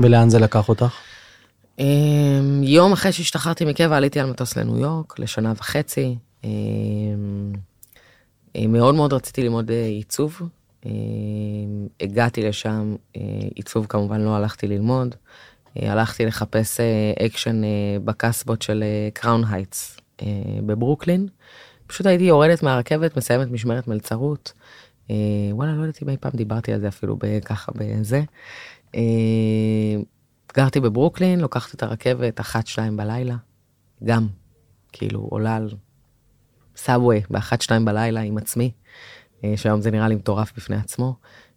ולאן זה לקח אותך? יום אחרי שהשתחררתי מקבע עליתי על מטוס לניו יורק לשנה וחצי. אה, מאוד מאוד רציתי ללמוד אה, עיצוב. אה, הגעתי לשם, עיצוב כמובן לא הלכתי ללמוד. הלכתי לחפש אקשן בקסבות של קראון הייטס בברוקלין. פשוט הייתי יורדת מהרכבת, מסיימת משמרת מלצרות. וואלה, לא יודעת אם אי פעם דיברתי על זה אפילו ככה בזה. גרתי בברוקלין, לוקחת את הרכבת אחת, שתיים בלילה. גם, כאילו, עולה על subway באחת שתיים בלילה עם עצמי, אה, שהיום זה נראה לי מטורף בפני עצמו.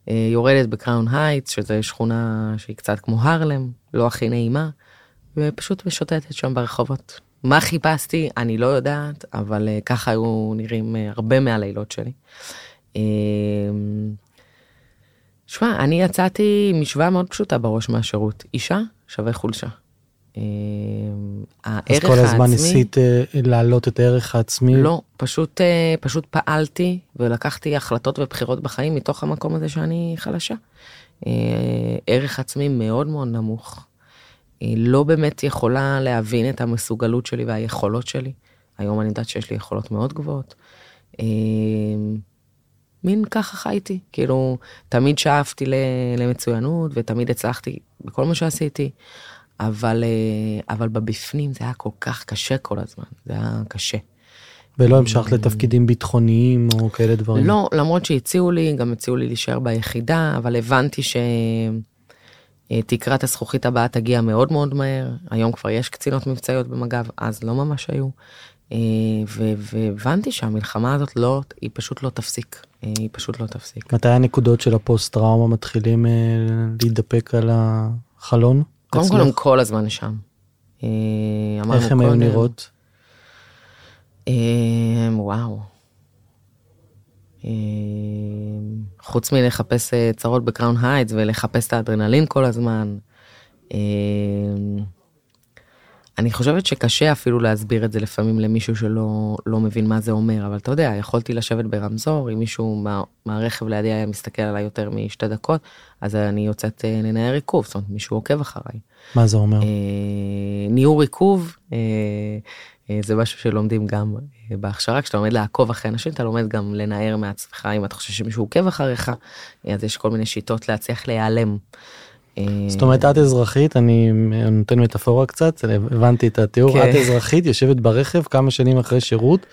אה, יורדת בקראון הייטס, שזה שכונה שהיא קצת כמו הרלם, לא הכי נעימה, ופשוט משוטטת שם ברחובות. מה חיפשתי, אני לא יודעת, אבל אה, ככה היו נראים הרבה מהלילות שלי. שמע, אני יצאתי משוואה מאוד פשוטה בראש מהשירות. אישה שווה חולשה. אמ, אז כל הזמן ניסית אה, להעלות את הערך העצמי? לא, פשוט, אה, פשוט פעלתי ולקחתי החלטות ובחירות בחיים מתוך המקום הזה שאני חלשה. אה, ערך עצמי מאוד מאוד נמוך. לא באמת יכולה להבין את המסוגלות שלי והיכולות שלי. היום אני יודעת שיש לי יכולות מאוד גבוהות. מין ככה חייתי, כאילו, תמיד שאפתי למצוינות ותמיד הצלחתי בכל מה שעשיתי. אבל, אה, אבל בבפנים זה היה כל כך קשה כל הזמן, זה היה קשה. ולא המשכת לתפקידים ביטחוניים או כאלה דברים? לא, למרות שהציעו לי, גם הציעו לי להישאר ביחידה, אבל הבנתי שתקרת הזכוכית הבאה תגיע מאוד מאוד מהר. היום כבר יש קצינות מבצעיות במג"ב, אז לא ממש היו. אה, והבנתי שהמלחמה הזאת לא, היא פשוט לא תפסיק. אה, היא פשוט לא תפסיק. מתי הנקודות של הפוסט טראומה מתחילים להידפק על החלון? קודם כל הם כל הזמן שם. אה, איך הם היו נראות? אה, וואו. אה, חוץ מלחפש צרות בקראון הייטס ולחפש את האדרנלין כל הזמן. אני חושבת שקשה אפילו להסביר את זה לפעמים למישהו שלא לא מבין מה זה אומר, אבל אתה יודע, יכולתי לשבת ברמזור, אם מישהו מה, מהרכב לידי היה מסתכל עליי יותר משתי דקות, אז אני יוצאת אה, לנער עיכוב, זאת אומרת, מישהו עוקב אחריי. מה זה אומר? אה, ניעור עיכוב, אה, אה, זה משהו שלומדים גם אה, בהכשרה, כשאתה לומד לעקוב אחרי אנשים, אתה לומד גם לנער מעצמך, אם אתה חושב שמישהו עוקב אחריך, אה, אז יש כל מיני שיטות להצליח להיעלם. זאת אומרת את אזרחית אני נותן מטאפורה קצת הבנתי את התיאור את כן. אזרחית יושבת ברכב כמה שנים אחרי שירות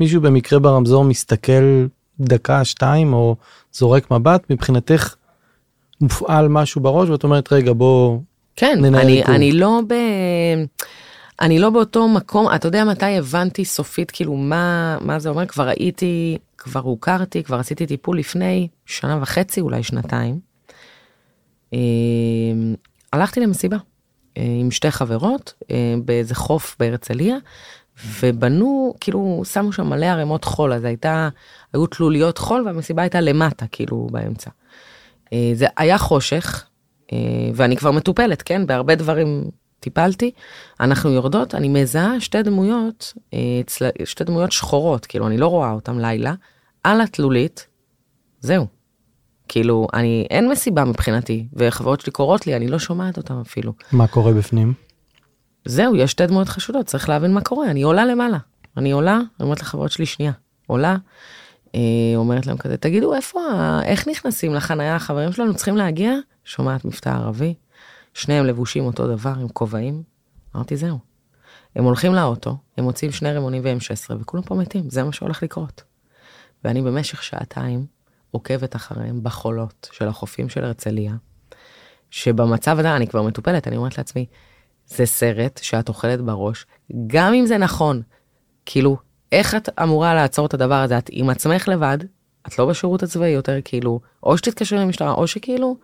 מישהו במקרה ברמזור מסתכל דקה, שתיים, או זורק מבט, מבחינתך מופעל משהו בראש, ואת אומרת, רגע, בוא כן, אני, איתור. אני לא ב... אני לא באותו מקום, אתה יודע מתי הבנתי סופית כאילו מה, מה זה אומר? כבר הייתי, כבר הוכרתי, כבר עשיתי טיפול לפני שנה וחצי, אולי שנתיים. אה, הלכתי למסיבה אה, עם שתי חברות אה, באיזה חוף בהרצליה, ובנו, כאילו, שמו שם מלא ערימות חול, אז הייתה, היו תלוליות חול והמסיבה הייתה למטה, כאילו, באמצע. אה, זה היה חושך, ואני כבר מטופלת, כן? בהרבה דברים טיפלתי. אנחנו יורדות, אני מזהה שתי דמויות. שתי דמויות שחורות, כאילו, אני לא רואה אותן לילה, על התלולית, זהו. כאילו, אני, אין מסיבה מבחינתי, וחברות שלי קוראות לי, אני לא שומעת אותן אפילו. מה קורה בפנים? זהו, יש שתי דמויות חשודות, צריך להבין מה קורה. אני עולה למעלה. אני עולה, אני אומרת לחברות שלי, שנייה, עולה, אה, אומרת להם כזה, תגידו, איפה, ה... איך נכנסים לחנייה? החברים שלנו צריכים להגיע? שומעת מבטא ערבי, שניהם לבושים אותו דבר, עם כובעים. אמרתי, זהו. הם הולכים לאוטו, הם מוציאים שני רימונים ו-M16, וכולם פה מתים, זה מה שהולך לקרות. ואני במשך שעתיים עוקבת אחריהם בחולות של החופים של הרצליה, שבמצב הזה אני כבר מטופלת, אני אומרת לעצמי, זה סרט שאת אוכלת בראש, גם אם זה נכון. כאילו, איך את אמורה לעצור את הדבר הזה? את עם עצמך לבד, את לא בשירות הצבאי יותר, כאילו, או שתתקשרי למשטרה, או שכאילו,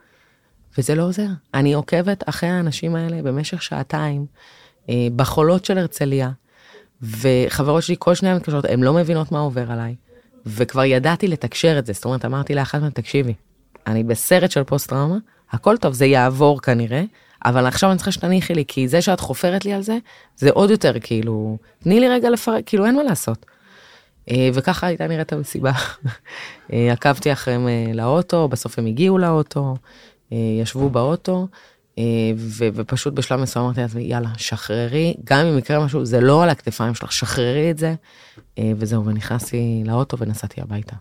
וזה לא עוזר. אני עוקבת אחרי האנשים האלה במשך שעתיים, אה, בחולות של הרצליה, וחברות שלי כל שניה מתקשרות, הן לא מבינות מה עובר עליי, וכבר ידעתי לתקשר את זה, זאת אומרת, אמרתי לאחת מהן, תקשיבי, אני בסרט של פוסט טראומה, הכל טוב, זה יעבור כנראה, אבל עכשיו אני צריכה שתניחי לי, כי זה שאת חופרת לי על זה, זה עוד יותר כאילו, תני לי רגע לפרק, כאילו אין מה לעשות. אה, וככה הייתה נראית המסיבה. אה, עקבתי אחריהם אה, לאוטו, בסוף הם הגיעו לאוטו, ישבו באוטו, ו- ופשוט בשלב מסוים אמרתי לעצמי, יאללה, שחררי, גם אם יקרה משהו, זה לא על הכתפיים שלך, שחררי את זה, וזהו, ונכנסתי לאוטו ונסעתי הביתה.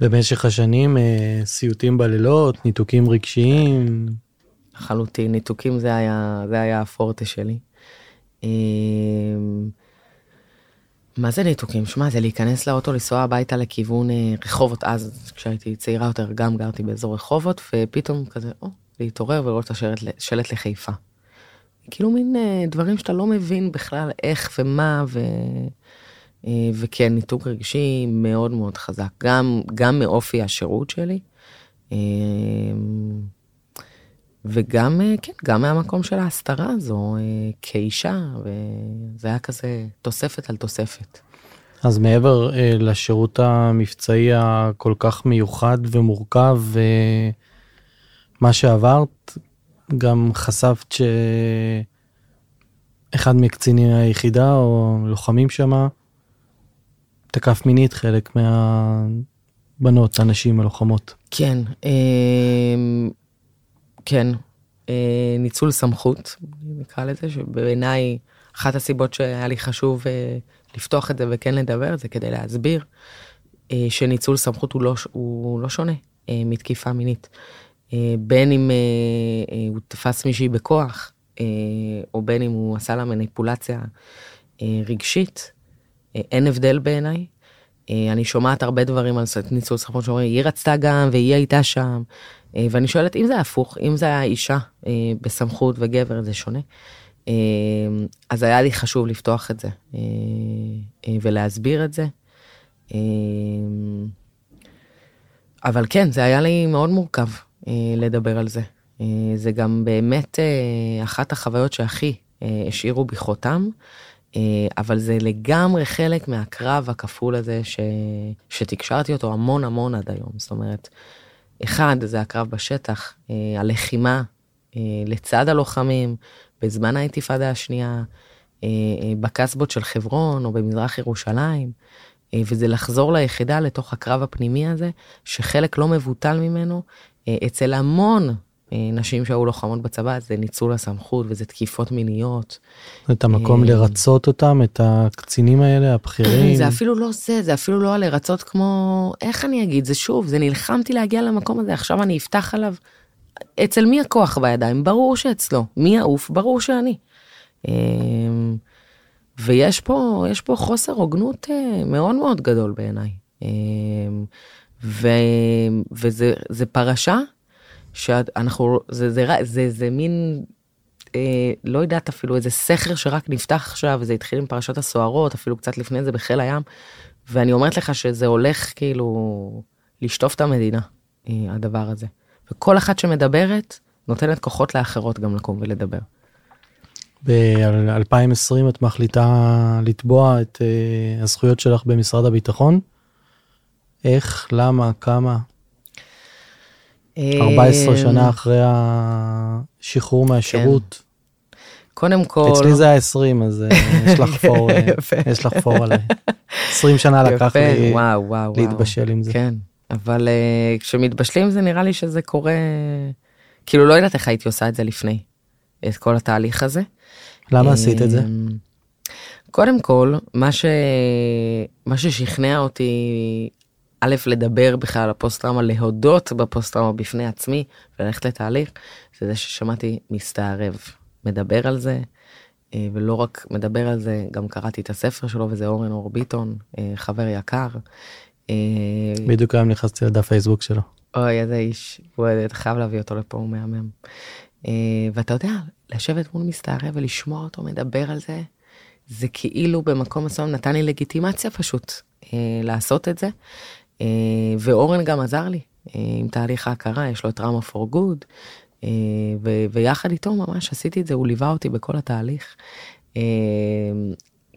במשך השנים סיוטים בלילות, ניתוקים רגשיים. לחלוטין, ניתוקים זה היה, זה היה הפורטה שלי. מה זה ניתוקים? שמע, זה להיכנס לאוטו, לנסוע הביתה לכיוון אה, רחובות, אז כשהייתי צעירה יותר גם גרתי באזור רחובות, ופתאום כזה, או, להתעורר ולראות את השלט, שלט לחיפה. כאילו מין אה, דברים שאתה לא מבין בכלל איך ומה, ו... אה, וכן, ניתוק רגשי מאוד מאוד חזק, גם, גם מאופי השירות שלי. אה, וגם, כן, גם מהמקום של ההסתרה הזו כאישה, וזה היה כזה תוספת על תוספת. אז מעבר לשירות המבצעי הכל כך מיוחד ומורכב, מה שעברת, גם חשפת שאחד מקציני היחידה או לוחמים שמה, תקף מינית חלק מהבנות, הנשים הלוחמות. כן, אה, כן, אה, ניצול סמכות, נקרא לזה, שבעיניי אחת הסיבות שהיה לי חשוב אה, לפתוח את זה וכן לדבר, זה כדי להסביר אה, שניצול סמכות הוא לא, הוא לא שונה אה, מתקיפה מינית. אה, בין אם אה, אה, הוא תפס מישהי בכוח, או בין אם הוא עשה לה מניפולציה רגשית, אין הבדל בעיניי. אני שומעת הרבה דברים על ניצול סמכות שאומרים, היא רצתה גם והיא הייתה שם. ואני שואלת אם זה הפוך, אם זה היה אישה בסמכות וגבר זה שונה. אז היה לי חשוב לפתוח את זה ולהסביר את זה. אבל כן, זה היה לי מאוד מורכב לדבר על זה. זה גם באמת אחת החוויות שהכי השאירו בי חותם, אבל זה לגמרי חלק מהקרב הכפול הזה ש... שתקשרתי אותו המון המון עד היום. זאת אומרת, אחד, זה הקרב בשטח, אה, הלחימה אה, לצד הלוחמים, בזמן האינתיפאדה השנייה, אה, בקסבות של חברון או במזרח ירושלים, וזה לחזור ליחידה לתוך הקרב הפנימי הזה, שחלק לא מבוטל ממנו, אצל המון נשים שהיו לוחמות בצבא, זה ניצול הסמכות וזה תקיפות מיניות. את המקום לרצות אותם, את הקצינים האלה, הבכירים. זה אפילו לא זה, זה אפילו לא לרצות כמו, איך אני אגיד, זה שוב, זה נלחמתי להגיע למקום הזה, עכשיו אני אפתח עליו. אצל מי הכוח בידיים? ברור שאצלו. מי יעוף? ברור שאני. ויש פה, יש פה חוסר הוגנות אה, מאוד מאוד גדול בעיניי. ו, וזה פרשה שאנחנו, זה, זה, זה, זה, זה מין, אה, לא יודעת אפילו, איזה סכר שרק נפתח עכשיו, וזה התחיל עם פרשת הסוהרות, אפילו קצת לפני זה בחיל הים, ואני אומרת לך שזה הולך כאילו לשטוף את המדינה, אה, הדבר הזה. וכל אחת שמדברת, נותנת כוחות לאחרות גם לקום ולדבר. ב-2020 את מחליטה לתבוע את uh, הזכויות שלך במשרד הביטחון. איך, למה, כמה? 14 אה, שנה אחרי השחרור מהשירות. כן. קודם כל... אצלי זה היה 20, אז אה, יש לך פור, יש לך פור עליי. 20 שנה לקח לי להתבשל עם זה. כן, אבל כשמתבשלים זה נראה לי שזה קורה, כאילו לא יודעת איך הייתי עושה את זה לפני, את כל התהליך הזה. למה עשית את זה? קודם כל, מה, ש... מה ששכנע אותי, א', לדבר בכלל על הפוסט-טראומה, להודות בפוסט-טראומה בפני עצמי וללכת לתהליך, זה זה ששמעתי מסתערב, מדבר על זה, אה, ולא רק מדבר על זה, גם קראתי את הספר שלו, וזה אורן אור ביטון, אה, חבר יקר. אה, בדיוק היום נכנסתי לדף פייסבוק שלו. אוי, איזה איש, הוא חייב להביא אותו לפה, הוא מהמם. ואתה יודע, לשבת מול מסתערב ולשמוע אותו מדבר על זה, זה כאילו במקום מסוים נתן לי לגיטימציה פשוט לעשות את זה. אה, ואורן גם עזר לי אה, עם תהליך ההכרה, יש לו את טראומה פור גוד, ויחד איתו ממש עשיתי את זה, הוא ליווה אותי בכל התהליך. אה,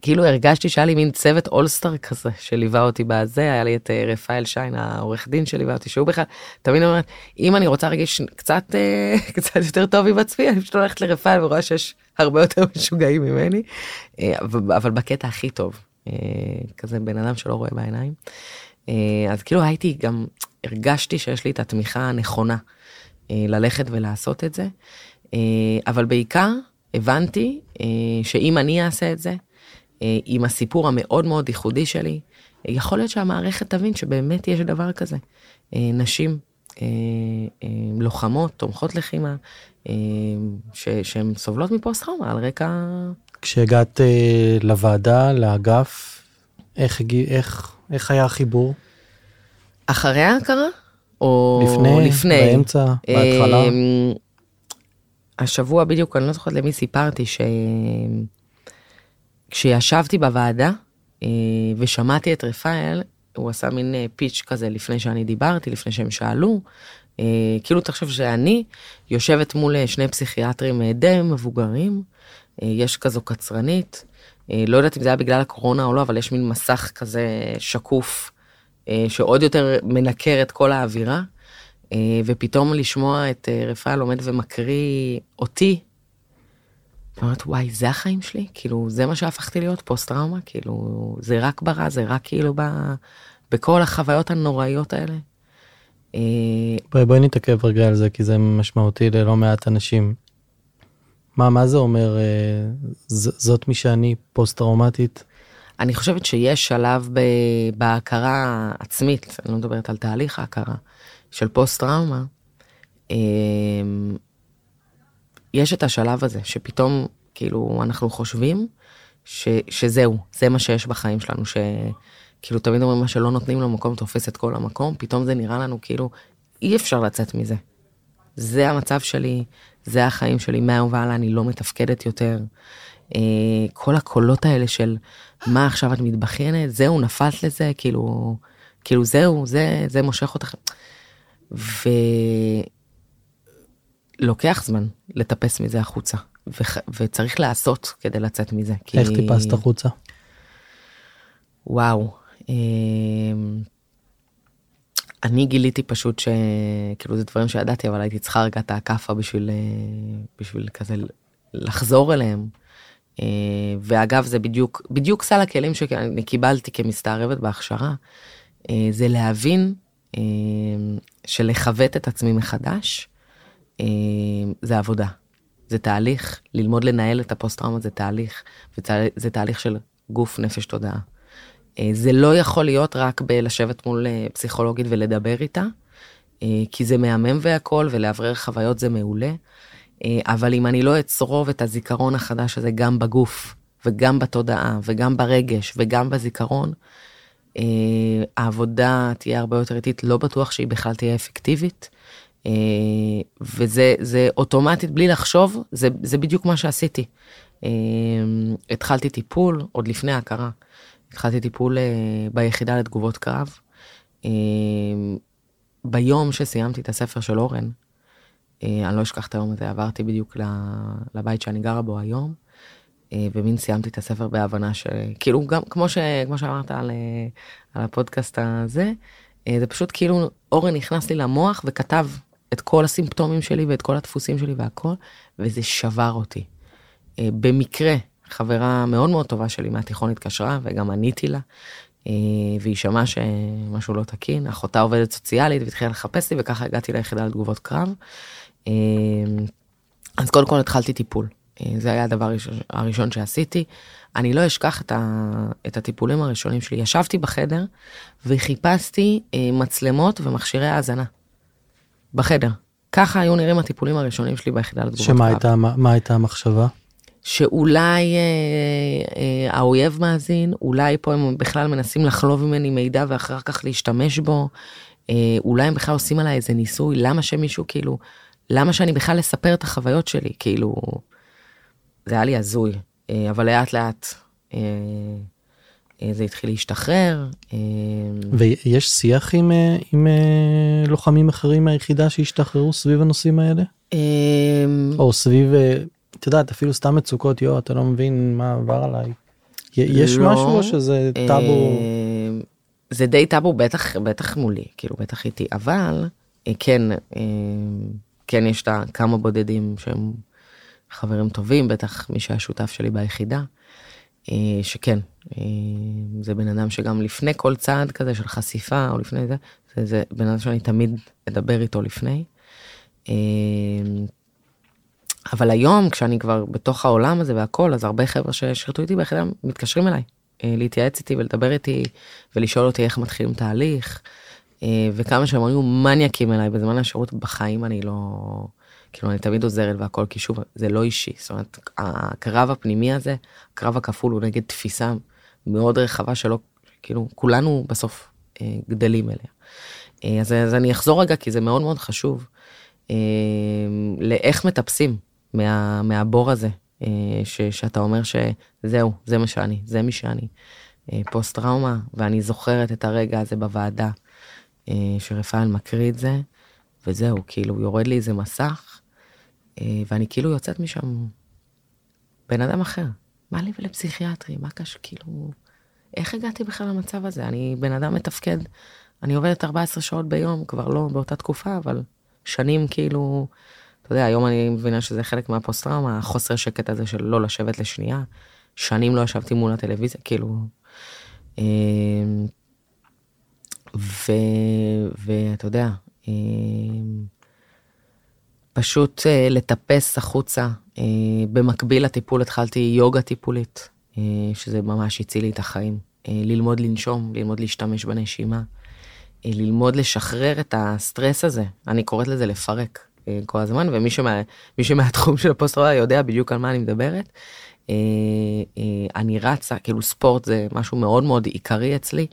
כאילו הרגשתי שהיה לי מין צוות אולסטאר כזה שליווה אותי בזה, היה לי את רפאל שיין, העורך דין שליווה אותי, שהוא בכלל, תמיד אומרת, אם אני רוצה להרגיש קצת, קצת יותר טוב עם עצמי, אני פשוט הולכת לרפאל ורואה שיש הרבה יותר משוגעים ממני, אבל בקטע הכי טוב, כזה בן אדם שלא רואה בעיניים. אז כאילו הייתי גם, הרגשתי שיש לי את התמיכה הנכונה ללכת ולעשות את זה, אבל בעיקר הבנתי שאם אני אעשה את זה, אה, עם הסיפור המאוד מאוד ייחודי שלי, יכול להיות שהמערכת תבין שבאמת יש דבר כזה. אה, נשים אה, לוחמות, תומכות לחימה, שהן סובלות מפוסט טראומה על רקע... כשהגעת לוועדה, לאגף, איך, איך, איך היה החיבור? אחרי ההכרה? או לפני? לפני? באמצע? בהתחלה? השבוע בדיוק, אני לא זוכרת למי סיפרתי, ש... כשישבתי בוועדה אה, ושמעתי את רפאל, הוא עשה מין אה, פיץ' כזה לפני שאני דיברתי, לפני שהם שאלו, אה, כאילו תחשוב שאני יושבת מול שני פסיכיאטרים די מבוגרים, יש כזו קצרנית, לא יודעת אם זה היה בגלל הקורונה או לא, אבל יש מין מסך כזה שקוף, שעוד יותר מנקר את כל האווירה, ופתאום לשמוע את רפאל עומד ומקריא אותי אומרת, וואי, זה החיים שלי? כאילו, זה מה שהפכתי להיות פוסט-טראומה? כאילו, זה רק ברע, זה רק כאילו ב... בכל החוויות הנוראיות האלה. אה, בואי, בואי נתעכב רגע על זה, כי זה משמעותי ללא מעט אנשים. מה, מה זה אומר, אה, זאת מי שאני, פוסט-טראומטית? אני חושבת שיש שלב ב, בהכרה העצמית, אני לא מדברת על תהליך ההכרה, של פוסט-טראומה. אה, יש את השלב הזה, שפתאום, כאילו, אנחנו חושבים ש, שזהו, זה מה שיש בחיים שלנו, שכאילו תמיד אומרים מה שלא נותנים לו מקום תופס את כל המקום, פתאום זה נראה לנו כאילו אי אפשר לצאת מזה. זה המצב שלי, זה החיים שלי, מהיום והלאה אני לא מתפקדת יותר. אה, כל הקולות האלה של מה עכשיו את מתבכיינת, זהו, נפלת לזה, כאילו, כאילו זהו, זה, זה מושך אותך. ו... לוקח זמן לטפס מזה החוצה, ו- וצריך לעשות כדי לצאת מזה. כי... איך טיפסת החוצה? וואו. אני גיליתי פשוט שכאילו זה דברים שידעתי אבל הייתי צריכה רגע את הכאפה בשביל אה, בשביל כזה לחזור אליהם. אה, ואגב זה בדיוק בדיוק סל הכלים שאני קיבלתי כמסתערבת בהכשרה אה, זה להבין שלכבט את עצמי מחדש זה עבודה. זה תהליך, ללמוד לנהל את הפוסט-טראומה זה תהליך, וזה תהליך של גוף, נפש, תודעה. אה, זה לא יכול להיות רק בלשבת מול אה, פסיכולוגית ולדבר איתה, כי זה מהמם והכל, ולאוורר חוויות זה מעולה, אבל אם אני לא אצרוב את הזיכרון החדש הזה גם בגוף, וגם בתודעה, וגם ברגש, וגם בזיכרון, אה, העבודה תהיה הרבה יותר איטית, לא בטוח שהיא בכלל תהיה אפקטיבית. אה, וזה אוטומטית, בלי לחשוב, זה, זה בדיוק מה שעשיתי. אה, התחלתי טיפול עוד לפני ההכרה. התחלתי טיפול ביחידה לתגובות קרב. ביום שסיימתי את הספר של אורן, אני לא אשכח את היום הזה, עברתי בדיוק לבית שאני גרה בו היום. אה, ומין סיימתי את הספר בהבנה שכאילו גם כמו, ש, כמו שאמרת על, אה, על הפודקאסט הזה, אה, זה פשוט כאילו אורן נכנס לי למוח וכתב את כל הסימפטומים שלי ואת כל הדפוסים שלי והכל, וזה שבר אותי. במקרה, חברה מאוד מאוד טובה שלי מהתיכון התקשרה וגם עניתי לה, והיא שמעה שמשהו לא תקין, אחותה עובדת סוציאלית והתחילה לחפש לי וככה הגעתי ליחידה לתגובות קרב. אז קודם כל התחלתי טיפול. אה, זה היה הדבר הראשון, שעשיתי. אני לא אשכח את, ה, את הטיפולים הראשונים שלי. ישבתי בחדר וחיפשתי אה, מצלמות ומכשירי האזנה. בחדר. ככה היו נראים הטיפולים הראשונים שלי ביחידה לתגובות קרב. שמה הייתה, מה, מה הייתה המחשבה? שאולי אה, אה, האויב מאזין, אולי פה הם בכלל מנסים לחלוב ממני מידע ואחר כך להשתמש בו, אה, אולי הם בכלל עושים עליי איזה ניסוי, למה שמישהו כאילו, למה שאני בכלל אספר את החוויות שלי, כאילו, זה היה לי הזוי, אה, אבל לאט לאט אה, אה, זה התחיל להשתחרר. ויש שיח עם, עם לוחמים אחרים מהיחידה שהשתחררו סביב הנושאים האלה? או סביב, את יודעת, אפילו סתם מצוקות, יו, אתה לא מבין מה עבר עליי. יש לא, משהו או שזה טאבו? זה די טאבו, בטח, בטח מולי, כאילו, בטח איתי, אבל כן, כן יש את כמה בודדים שהם חברים טובים, בטח מי שהיה שותף שלי ביחידה, אה, שכן, אה, זה בן אדם שגם לפני כל צעד כזה של חשיפה או לפני זה, זה, זה בן אדם שאני תמיד אדבר איתו לפני. אה, אבל היום כשאני כבר בתוך העולם הזה והכל אז הרבה חבר'ה ששירתו איתי ביחידה מתקשרים אליי להתייעץ איתי ולדבר איתי ולשאול אותי איך מתחילים תהליך וכמה שהם היו מניאקים אליי בזמן השירות בחיים אני לא כאילו אני תמיד עוזרת והכל כי שוב זה לא אישי זאת אומרת הקרב הפנימי הזה הקרב הכפול הוא נגד תפיסה מאוד רחבה שלא כאילו כולנו בסוף אה, גדלים אליה. אה, אז, אז אני אחזור רגע כי זה מאוד מאוד חשוב אה, לאיך מטפסים מה, מהבור הזה אה, ש, שאתה אומר שזהו זה מה שאני זה מי שאני אה, פוסט טראומה ואני זוכרת את הרגע הזה בוועדה אה, שרפאל מקריא את זה. וזהו, כאילו יורד לי איזה מסך, ואני כאילו יוצאת משם בן אדם אחר. מה לי ולפסיכיאטרי? מה קש... כאילו... איך הגעתי בכלל למצב הזה? אני בן אדם מתפקד, אני עובדת 14 שעות ביום, כבר לא באותה תקופה, אבל שנים כאילו, אתה יודע, היום אני מבינה שזה חלק מהפוסט-טראומה, החוסר שקט הזה של לא לשבת לשנייה. שנים לא ישבתי מול הטלוויזיה, כאילו... אה, ואתה יודע, אה, פשוט uh, לטפס החוצה. Uh, במקביל לטיפול התחלתי יוגה טיפולית, uh, שזה ממש הציל לי את החיים. ללמוד לנשום, ללמוד להשתמש בנשימה, ללמוד לשחרר את הסטרס הזה, אני קוראת לזה לפרק כל הזמן, ומי שמה, שמהתחום של הפוסט יודע בדיוק על מה אני מדברת. Uh, uh, אני רצה, כאילו ספורט זה משהו מאוד מאוד עיקרי אצלי,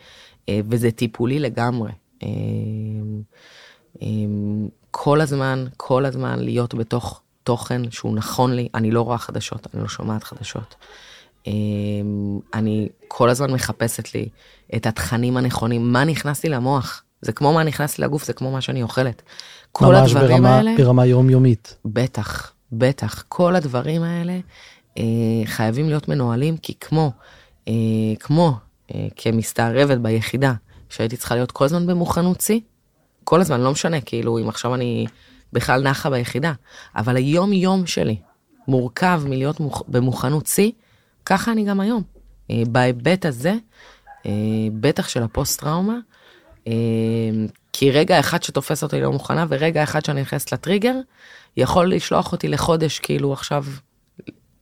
וזה טיפולי לגמרי. כל הזמן, כל הזמן להיות בתוך תוכן שהוא נכון לי. אני לא רואה חדשות, אני לא שומעת חדשות. אני כל הזמן מחפשת לי את התכנים הנכונים, מה נכנס לי למוח. זה כמו מה נכנס לי לגוף, זה כמו מה שאני אוכלת. כל הדברים ברמה, האלה... ממש ברמה יומיומית. בטח, בטח. כל הדברים האלה אה, חייבים להיות מנוהלים, כי כמו, אה, כמו אה, כמסתערבת ביחידה, שהייתי צריכה להיות כל הזמן במוכנות שיא, כל הזמן, לא משנה, כאילו, אם עכשיו אני בכלל נחה ביחידה, אבל היום יום שלי מורכב מלהיות מוכ... במוכנות שיא, ככה אני גם היום. אה, בהיבט הזה, אה, בטח של הפוסט טראומה, אה, כי רגע אחד שתופס אותי לא מוכנה ורגע אחד שאני נכנסת לטריגר, יכול לשלוח אותי לחודש כאילו עכשיו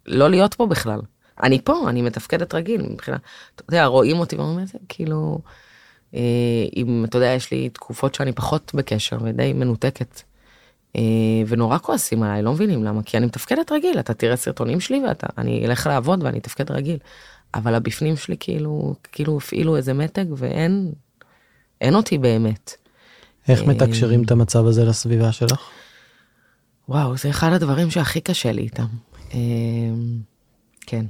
לא להיות פה בכלל. אני פה, אני מתפקדת רגיל מבחינת, אתה יודע, רואים אותי ואומרים את זה, כאילו, אם אתה יודע יש לי תקופות שאני פחות בקשר ודי מנותקת ונורא כועסים עליי, לא מבינים למה, כי אני מתפקדת רגיל, אתה תראה סרטונים שלי ואני אלך לעבוד ואני אתפקד רגיל. אבל הבפנים שלי כאילו, כאילו הפעילו איזה מתג ואין, אין אותי באמת. איך מתקשרים את המצב הזה לסביבה שלך? וואו, זה אחד הדברים שהכי קשה לי איתם. כן.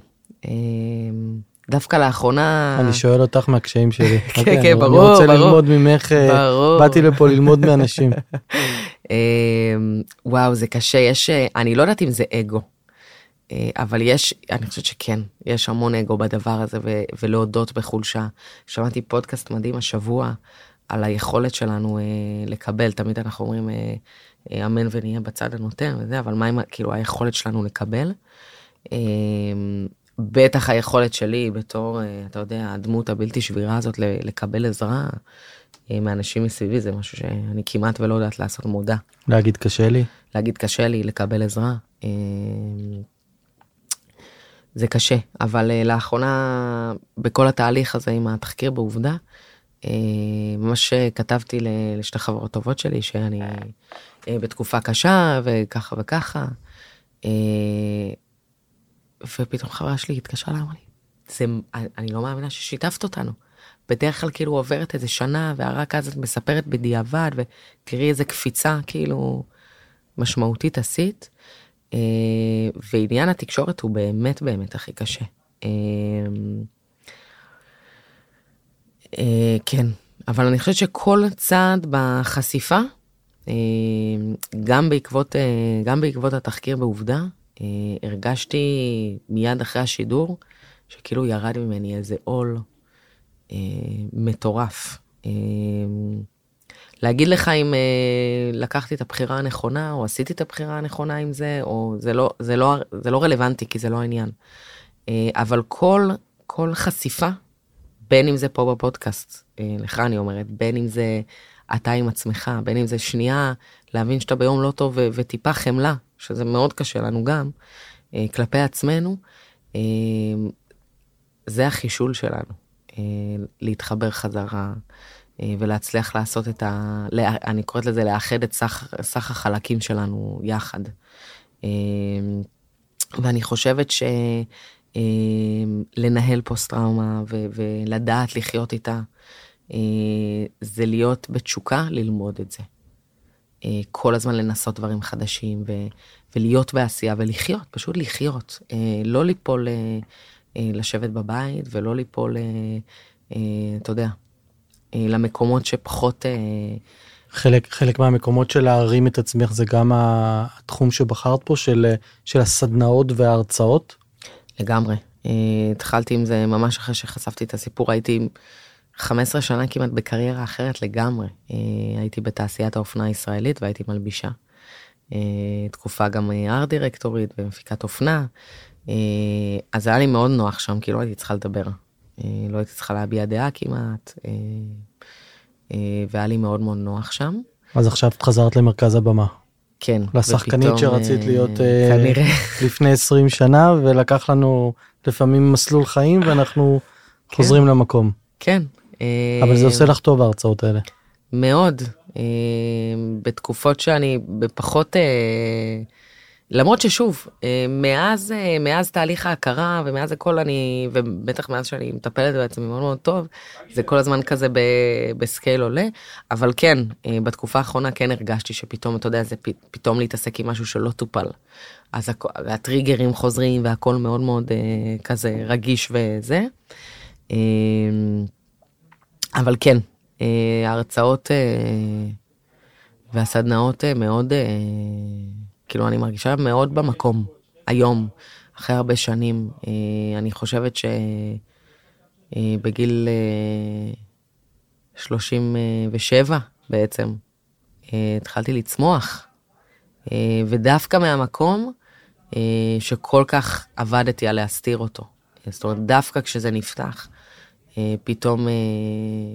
דווקא לאחרונה... אני שואל אותך מהקשיים שלי. כן, כן, ברור, ברור. אני רוצה ללמוד ממך, אה. באתי לפה ללמוד מאנשים. וואו, זה קשה, יש, אה, אני לא יודעת אם זה אגו, אה, אבל יש, אני חושבת שכן, יש המון אגו בדבר הזה, ולהודות בחולשה. שמעתי פודקאסט מדהים השבוע על היכולת שלנו לקבל, תמיד אנחנו אומרים, אמן ונהיה בצד הנותן וזה, אבל מה עם כאילו היכולת שלנו לקבל? אמ, בטח היכולת שלי בתור, אה, אתה יודע, הדמות הבלתי שבירה הזאת לקבל עזרה אה, מאנשים מסביבי, זה משהו שאני כמעט ולא יודעת לעשות מודע. להגיד קשה לי? להגיד קשה לי, לקבל עזרה. אה, זה קשה, אבל לאחרונה, בכל התהליך הזה עם התחקיר בעובדה, ממש כתבתי לשתי חברות טובות שלי שאני בתקופה קשה וככה וככה. ופתאום חברה שלי התקשרה לה, אמרה לי, זה, אני לא מאמינה ששיתפת אותנו. בדרך כלל כאילו עוברת איזה שנה, ורק אז את מספרת בדיעבד, ותראי איזה קפיצה כאילו משמעותית עשית. אה, ועניין התקשורת הוא באמת באמת הכי קשה. אה, אה, כן, אבל אני חושבת שכל צעד בחשיפה, גם בעקבות, גם בעקבות התחקיר בעובדה, אה, הרגשתי מיד אחרי השידור, שכאילו ירד ממני איזה עול אה, מטורף. אה, להגיד לך אם אה, לקחתי את הבחירה הנכונה, או עשיתי את הבחירה הנכונה עם זה, או זה לא, זה לא, זה לא רלוונטי, כי זה לא העניין. אה, אבל כל, כל חשיפה, בין אם זה פה בפודקאסט, אה, לך אני אומרת, בין אם זה אתה עם עצמך, בין אם זה שנייה להבין שאתה ביום לא טוב וטיפה חמלה שזה מאוד קשה לנו גם, אה, כלפי עצמנו, אה, זה החישול שלנו, להתחבר חזרה ולהצליח לעשות את ה... אני קוראת לזה לאחד את סך, סך החלקים שלנו יחד. ואני חושבת שלנהל פוסט טראומה ולדעת לחיות איתה, זה להיות בתשוקה ללמוד את זה. אה, כל הזמן לנסות דברים חדשים ו, ולהיות בעשייה ולחיות, פשוט לחיות. אה, לא ליפול, אה, לשבת בבית ולא ליפול, אתה יודע, למקומות שפחות... חלק, חלק מהמקומות של להרים את עצמך זה גם התחום שבחרת פה של, של הסדנאות וההרצאות? לגמרי. התחלתי עם זה ממש אחרי שחשפתי את הסיפור, הייתי 15 שנה כמעט בקריירה אחרת לגמרי. אה, הייתי בתעשיית האופנה הישראלית והייתי מלבישה. אה, תקופה גם ארט דירקטורית ומפיקת אופנה. אה, אז היה לי מאוד נוח שם, כי לא הייתי צריכה לדבר. לא הייתי צריכה להביע דעה כמעט. והיה לי מאוד מאוד נוח שם. אז עכשיו חזרת למרכז הבמה. כן. לשחקנית שרצית להיות כנראה. לפני 20 שנה, ולקח לנו לפעמים מסלול חיים, ואנחנו כן. חוזרים למקום. כן, אבל זה עושה לך טוב ההרצאות האלה. מאוד. אה, בתקופות שאני בפחות... אה, למרות ששוב, אה, מאז, מאז תהליך ההכרה ומאז הכל אני, ובטח מאז שאני מטפלת בעצמי מאוד מאוד טוב, זה כל הזמן כזה ב, בסקייל עולה, אבל כן, בתקופה האחרונה כן הרגשתי שפתאום, אתה יודע, זה פתאום להתעסק עם משהו שלא טופל. אז הטריגרים חוזרים והכל מאוד מאוד כזה רגיש וזה. אבל כן, אה, ההרצאות אה, והסדנאות אה, מאוד, כאילו אני מרגישה מאוד במקום היום, אחרי הרבה שנים. אני חושבת שבגיל 37 בעצם התחלתי לצמוח, ודווקא מהמקום שכל כך עבדתי על להסתיר אותו. זאת אומרת, דווקא כשזה נפתח. אה, פתאום, אה,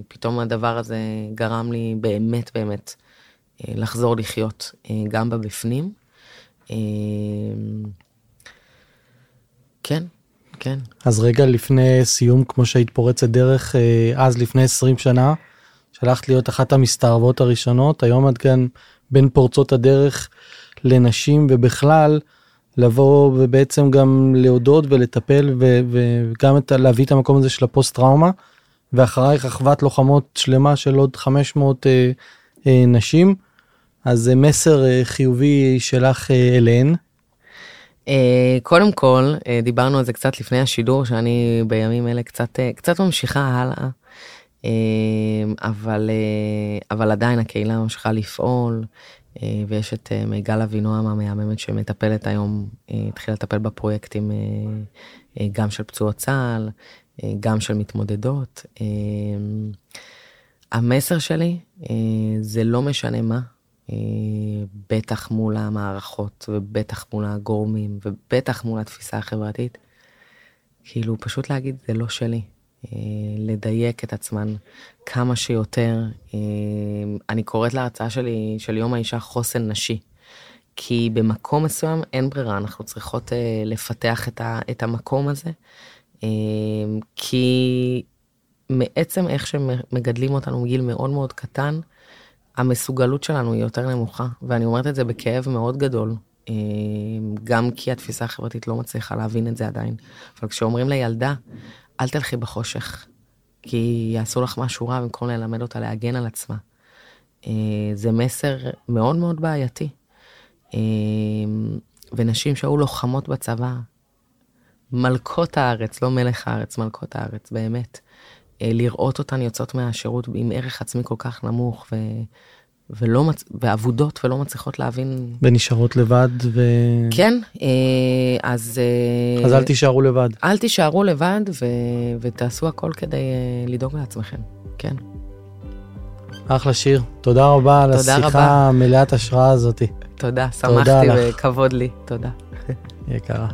פתאום הדבר הזה גרם לי באמת באמת אה, לחזור לחיות גם בבפנים. כן, כן. אז רגע לפני סיום, כמו שהיית פורצת דרך, אז לפני 20 שנה, שלחת להיות אחת המסתערבות הראשונות, היום את כאן בין פורצות הדרך לנשים ובכלל לבוא ובעצם גם להודות ולטפל וגם את, להביא את המקום הזה של הפוסט טראומה ואחרייך אחוות לוחמות שלמה של עוד 500 אה, אה, נשים אז זה מסר אה, חיובי שלך אה, אליהן. אה, קודם כל אה, דיברנו על זה קצת לפני השידור שאני בימים אלה קצת אה, קצת ממשיכה הלאה. אבל אבל עדיין הקהילה ממשיכה לפעול ויש את מיגל אבינועם המהממת שמטפלת היום התחילה לטפל בפרויקטים גם של פצועות צה"ל גם של מתמודדות. המסר שלי זה לא משנה מה אה, בטח מול המערכות, ובטח מול הגורמים, ובטח מול התפיסה החברתית. כאילו, פשוט להגיד, זה לא שלי. אה, לדייק את עצמן כמה שיותר. אה, אני קוראת להרצאה שלי, של יום האישה, חוסן נשי. כי במקום מסוים אין ברירה, אנחנו צריכות לפתח את, ה, את המקום הזה. כי מעצם איך שמגדלים אותנו מגיל מאוד מאוד קטן, המסוגלות שלנו היא יותר נמוכה, ואני אומרת את זה בכאב מאוד גדול, אה, גם כי התפיסה החברתית לא מצליחה להבין את זה עדיין. אבל כשאומרים לילדה, אל תלכי בחושך, כי יעשו לך משהו רע במקום ללמד אותה להגן על עצמה. אה, זה מסר מאוד מאוד בעייתי. אה, ונשים שהיו לוחמות בצבא, מלכות הארץ, לא מלך הארץ, מלכות הארץ, באמת. אה, לראות אותן יוצאות מהשירות עם ערך עצמי כל כך נמוך ו... ולא מצ... ואבודות ולא מצליחות להבין. ונשארות לבד ו... כן, אה, אז... אה, אז אל תישארו לבד. אל תישארו לבד ו... ותעשו הכל כדי לדאוג לעצמכם, כן. אחלה שיר, תודה רבה על השיחה המלאת השראה הזאתי. תודה, שמחתי וכבוד לי, תודה. יקרה.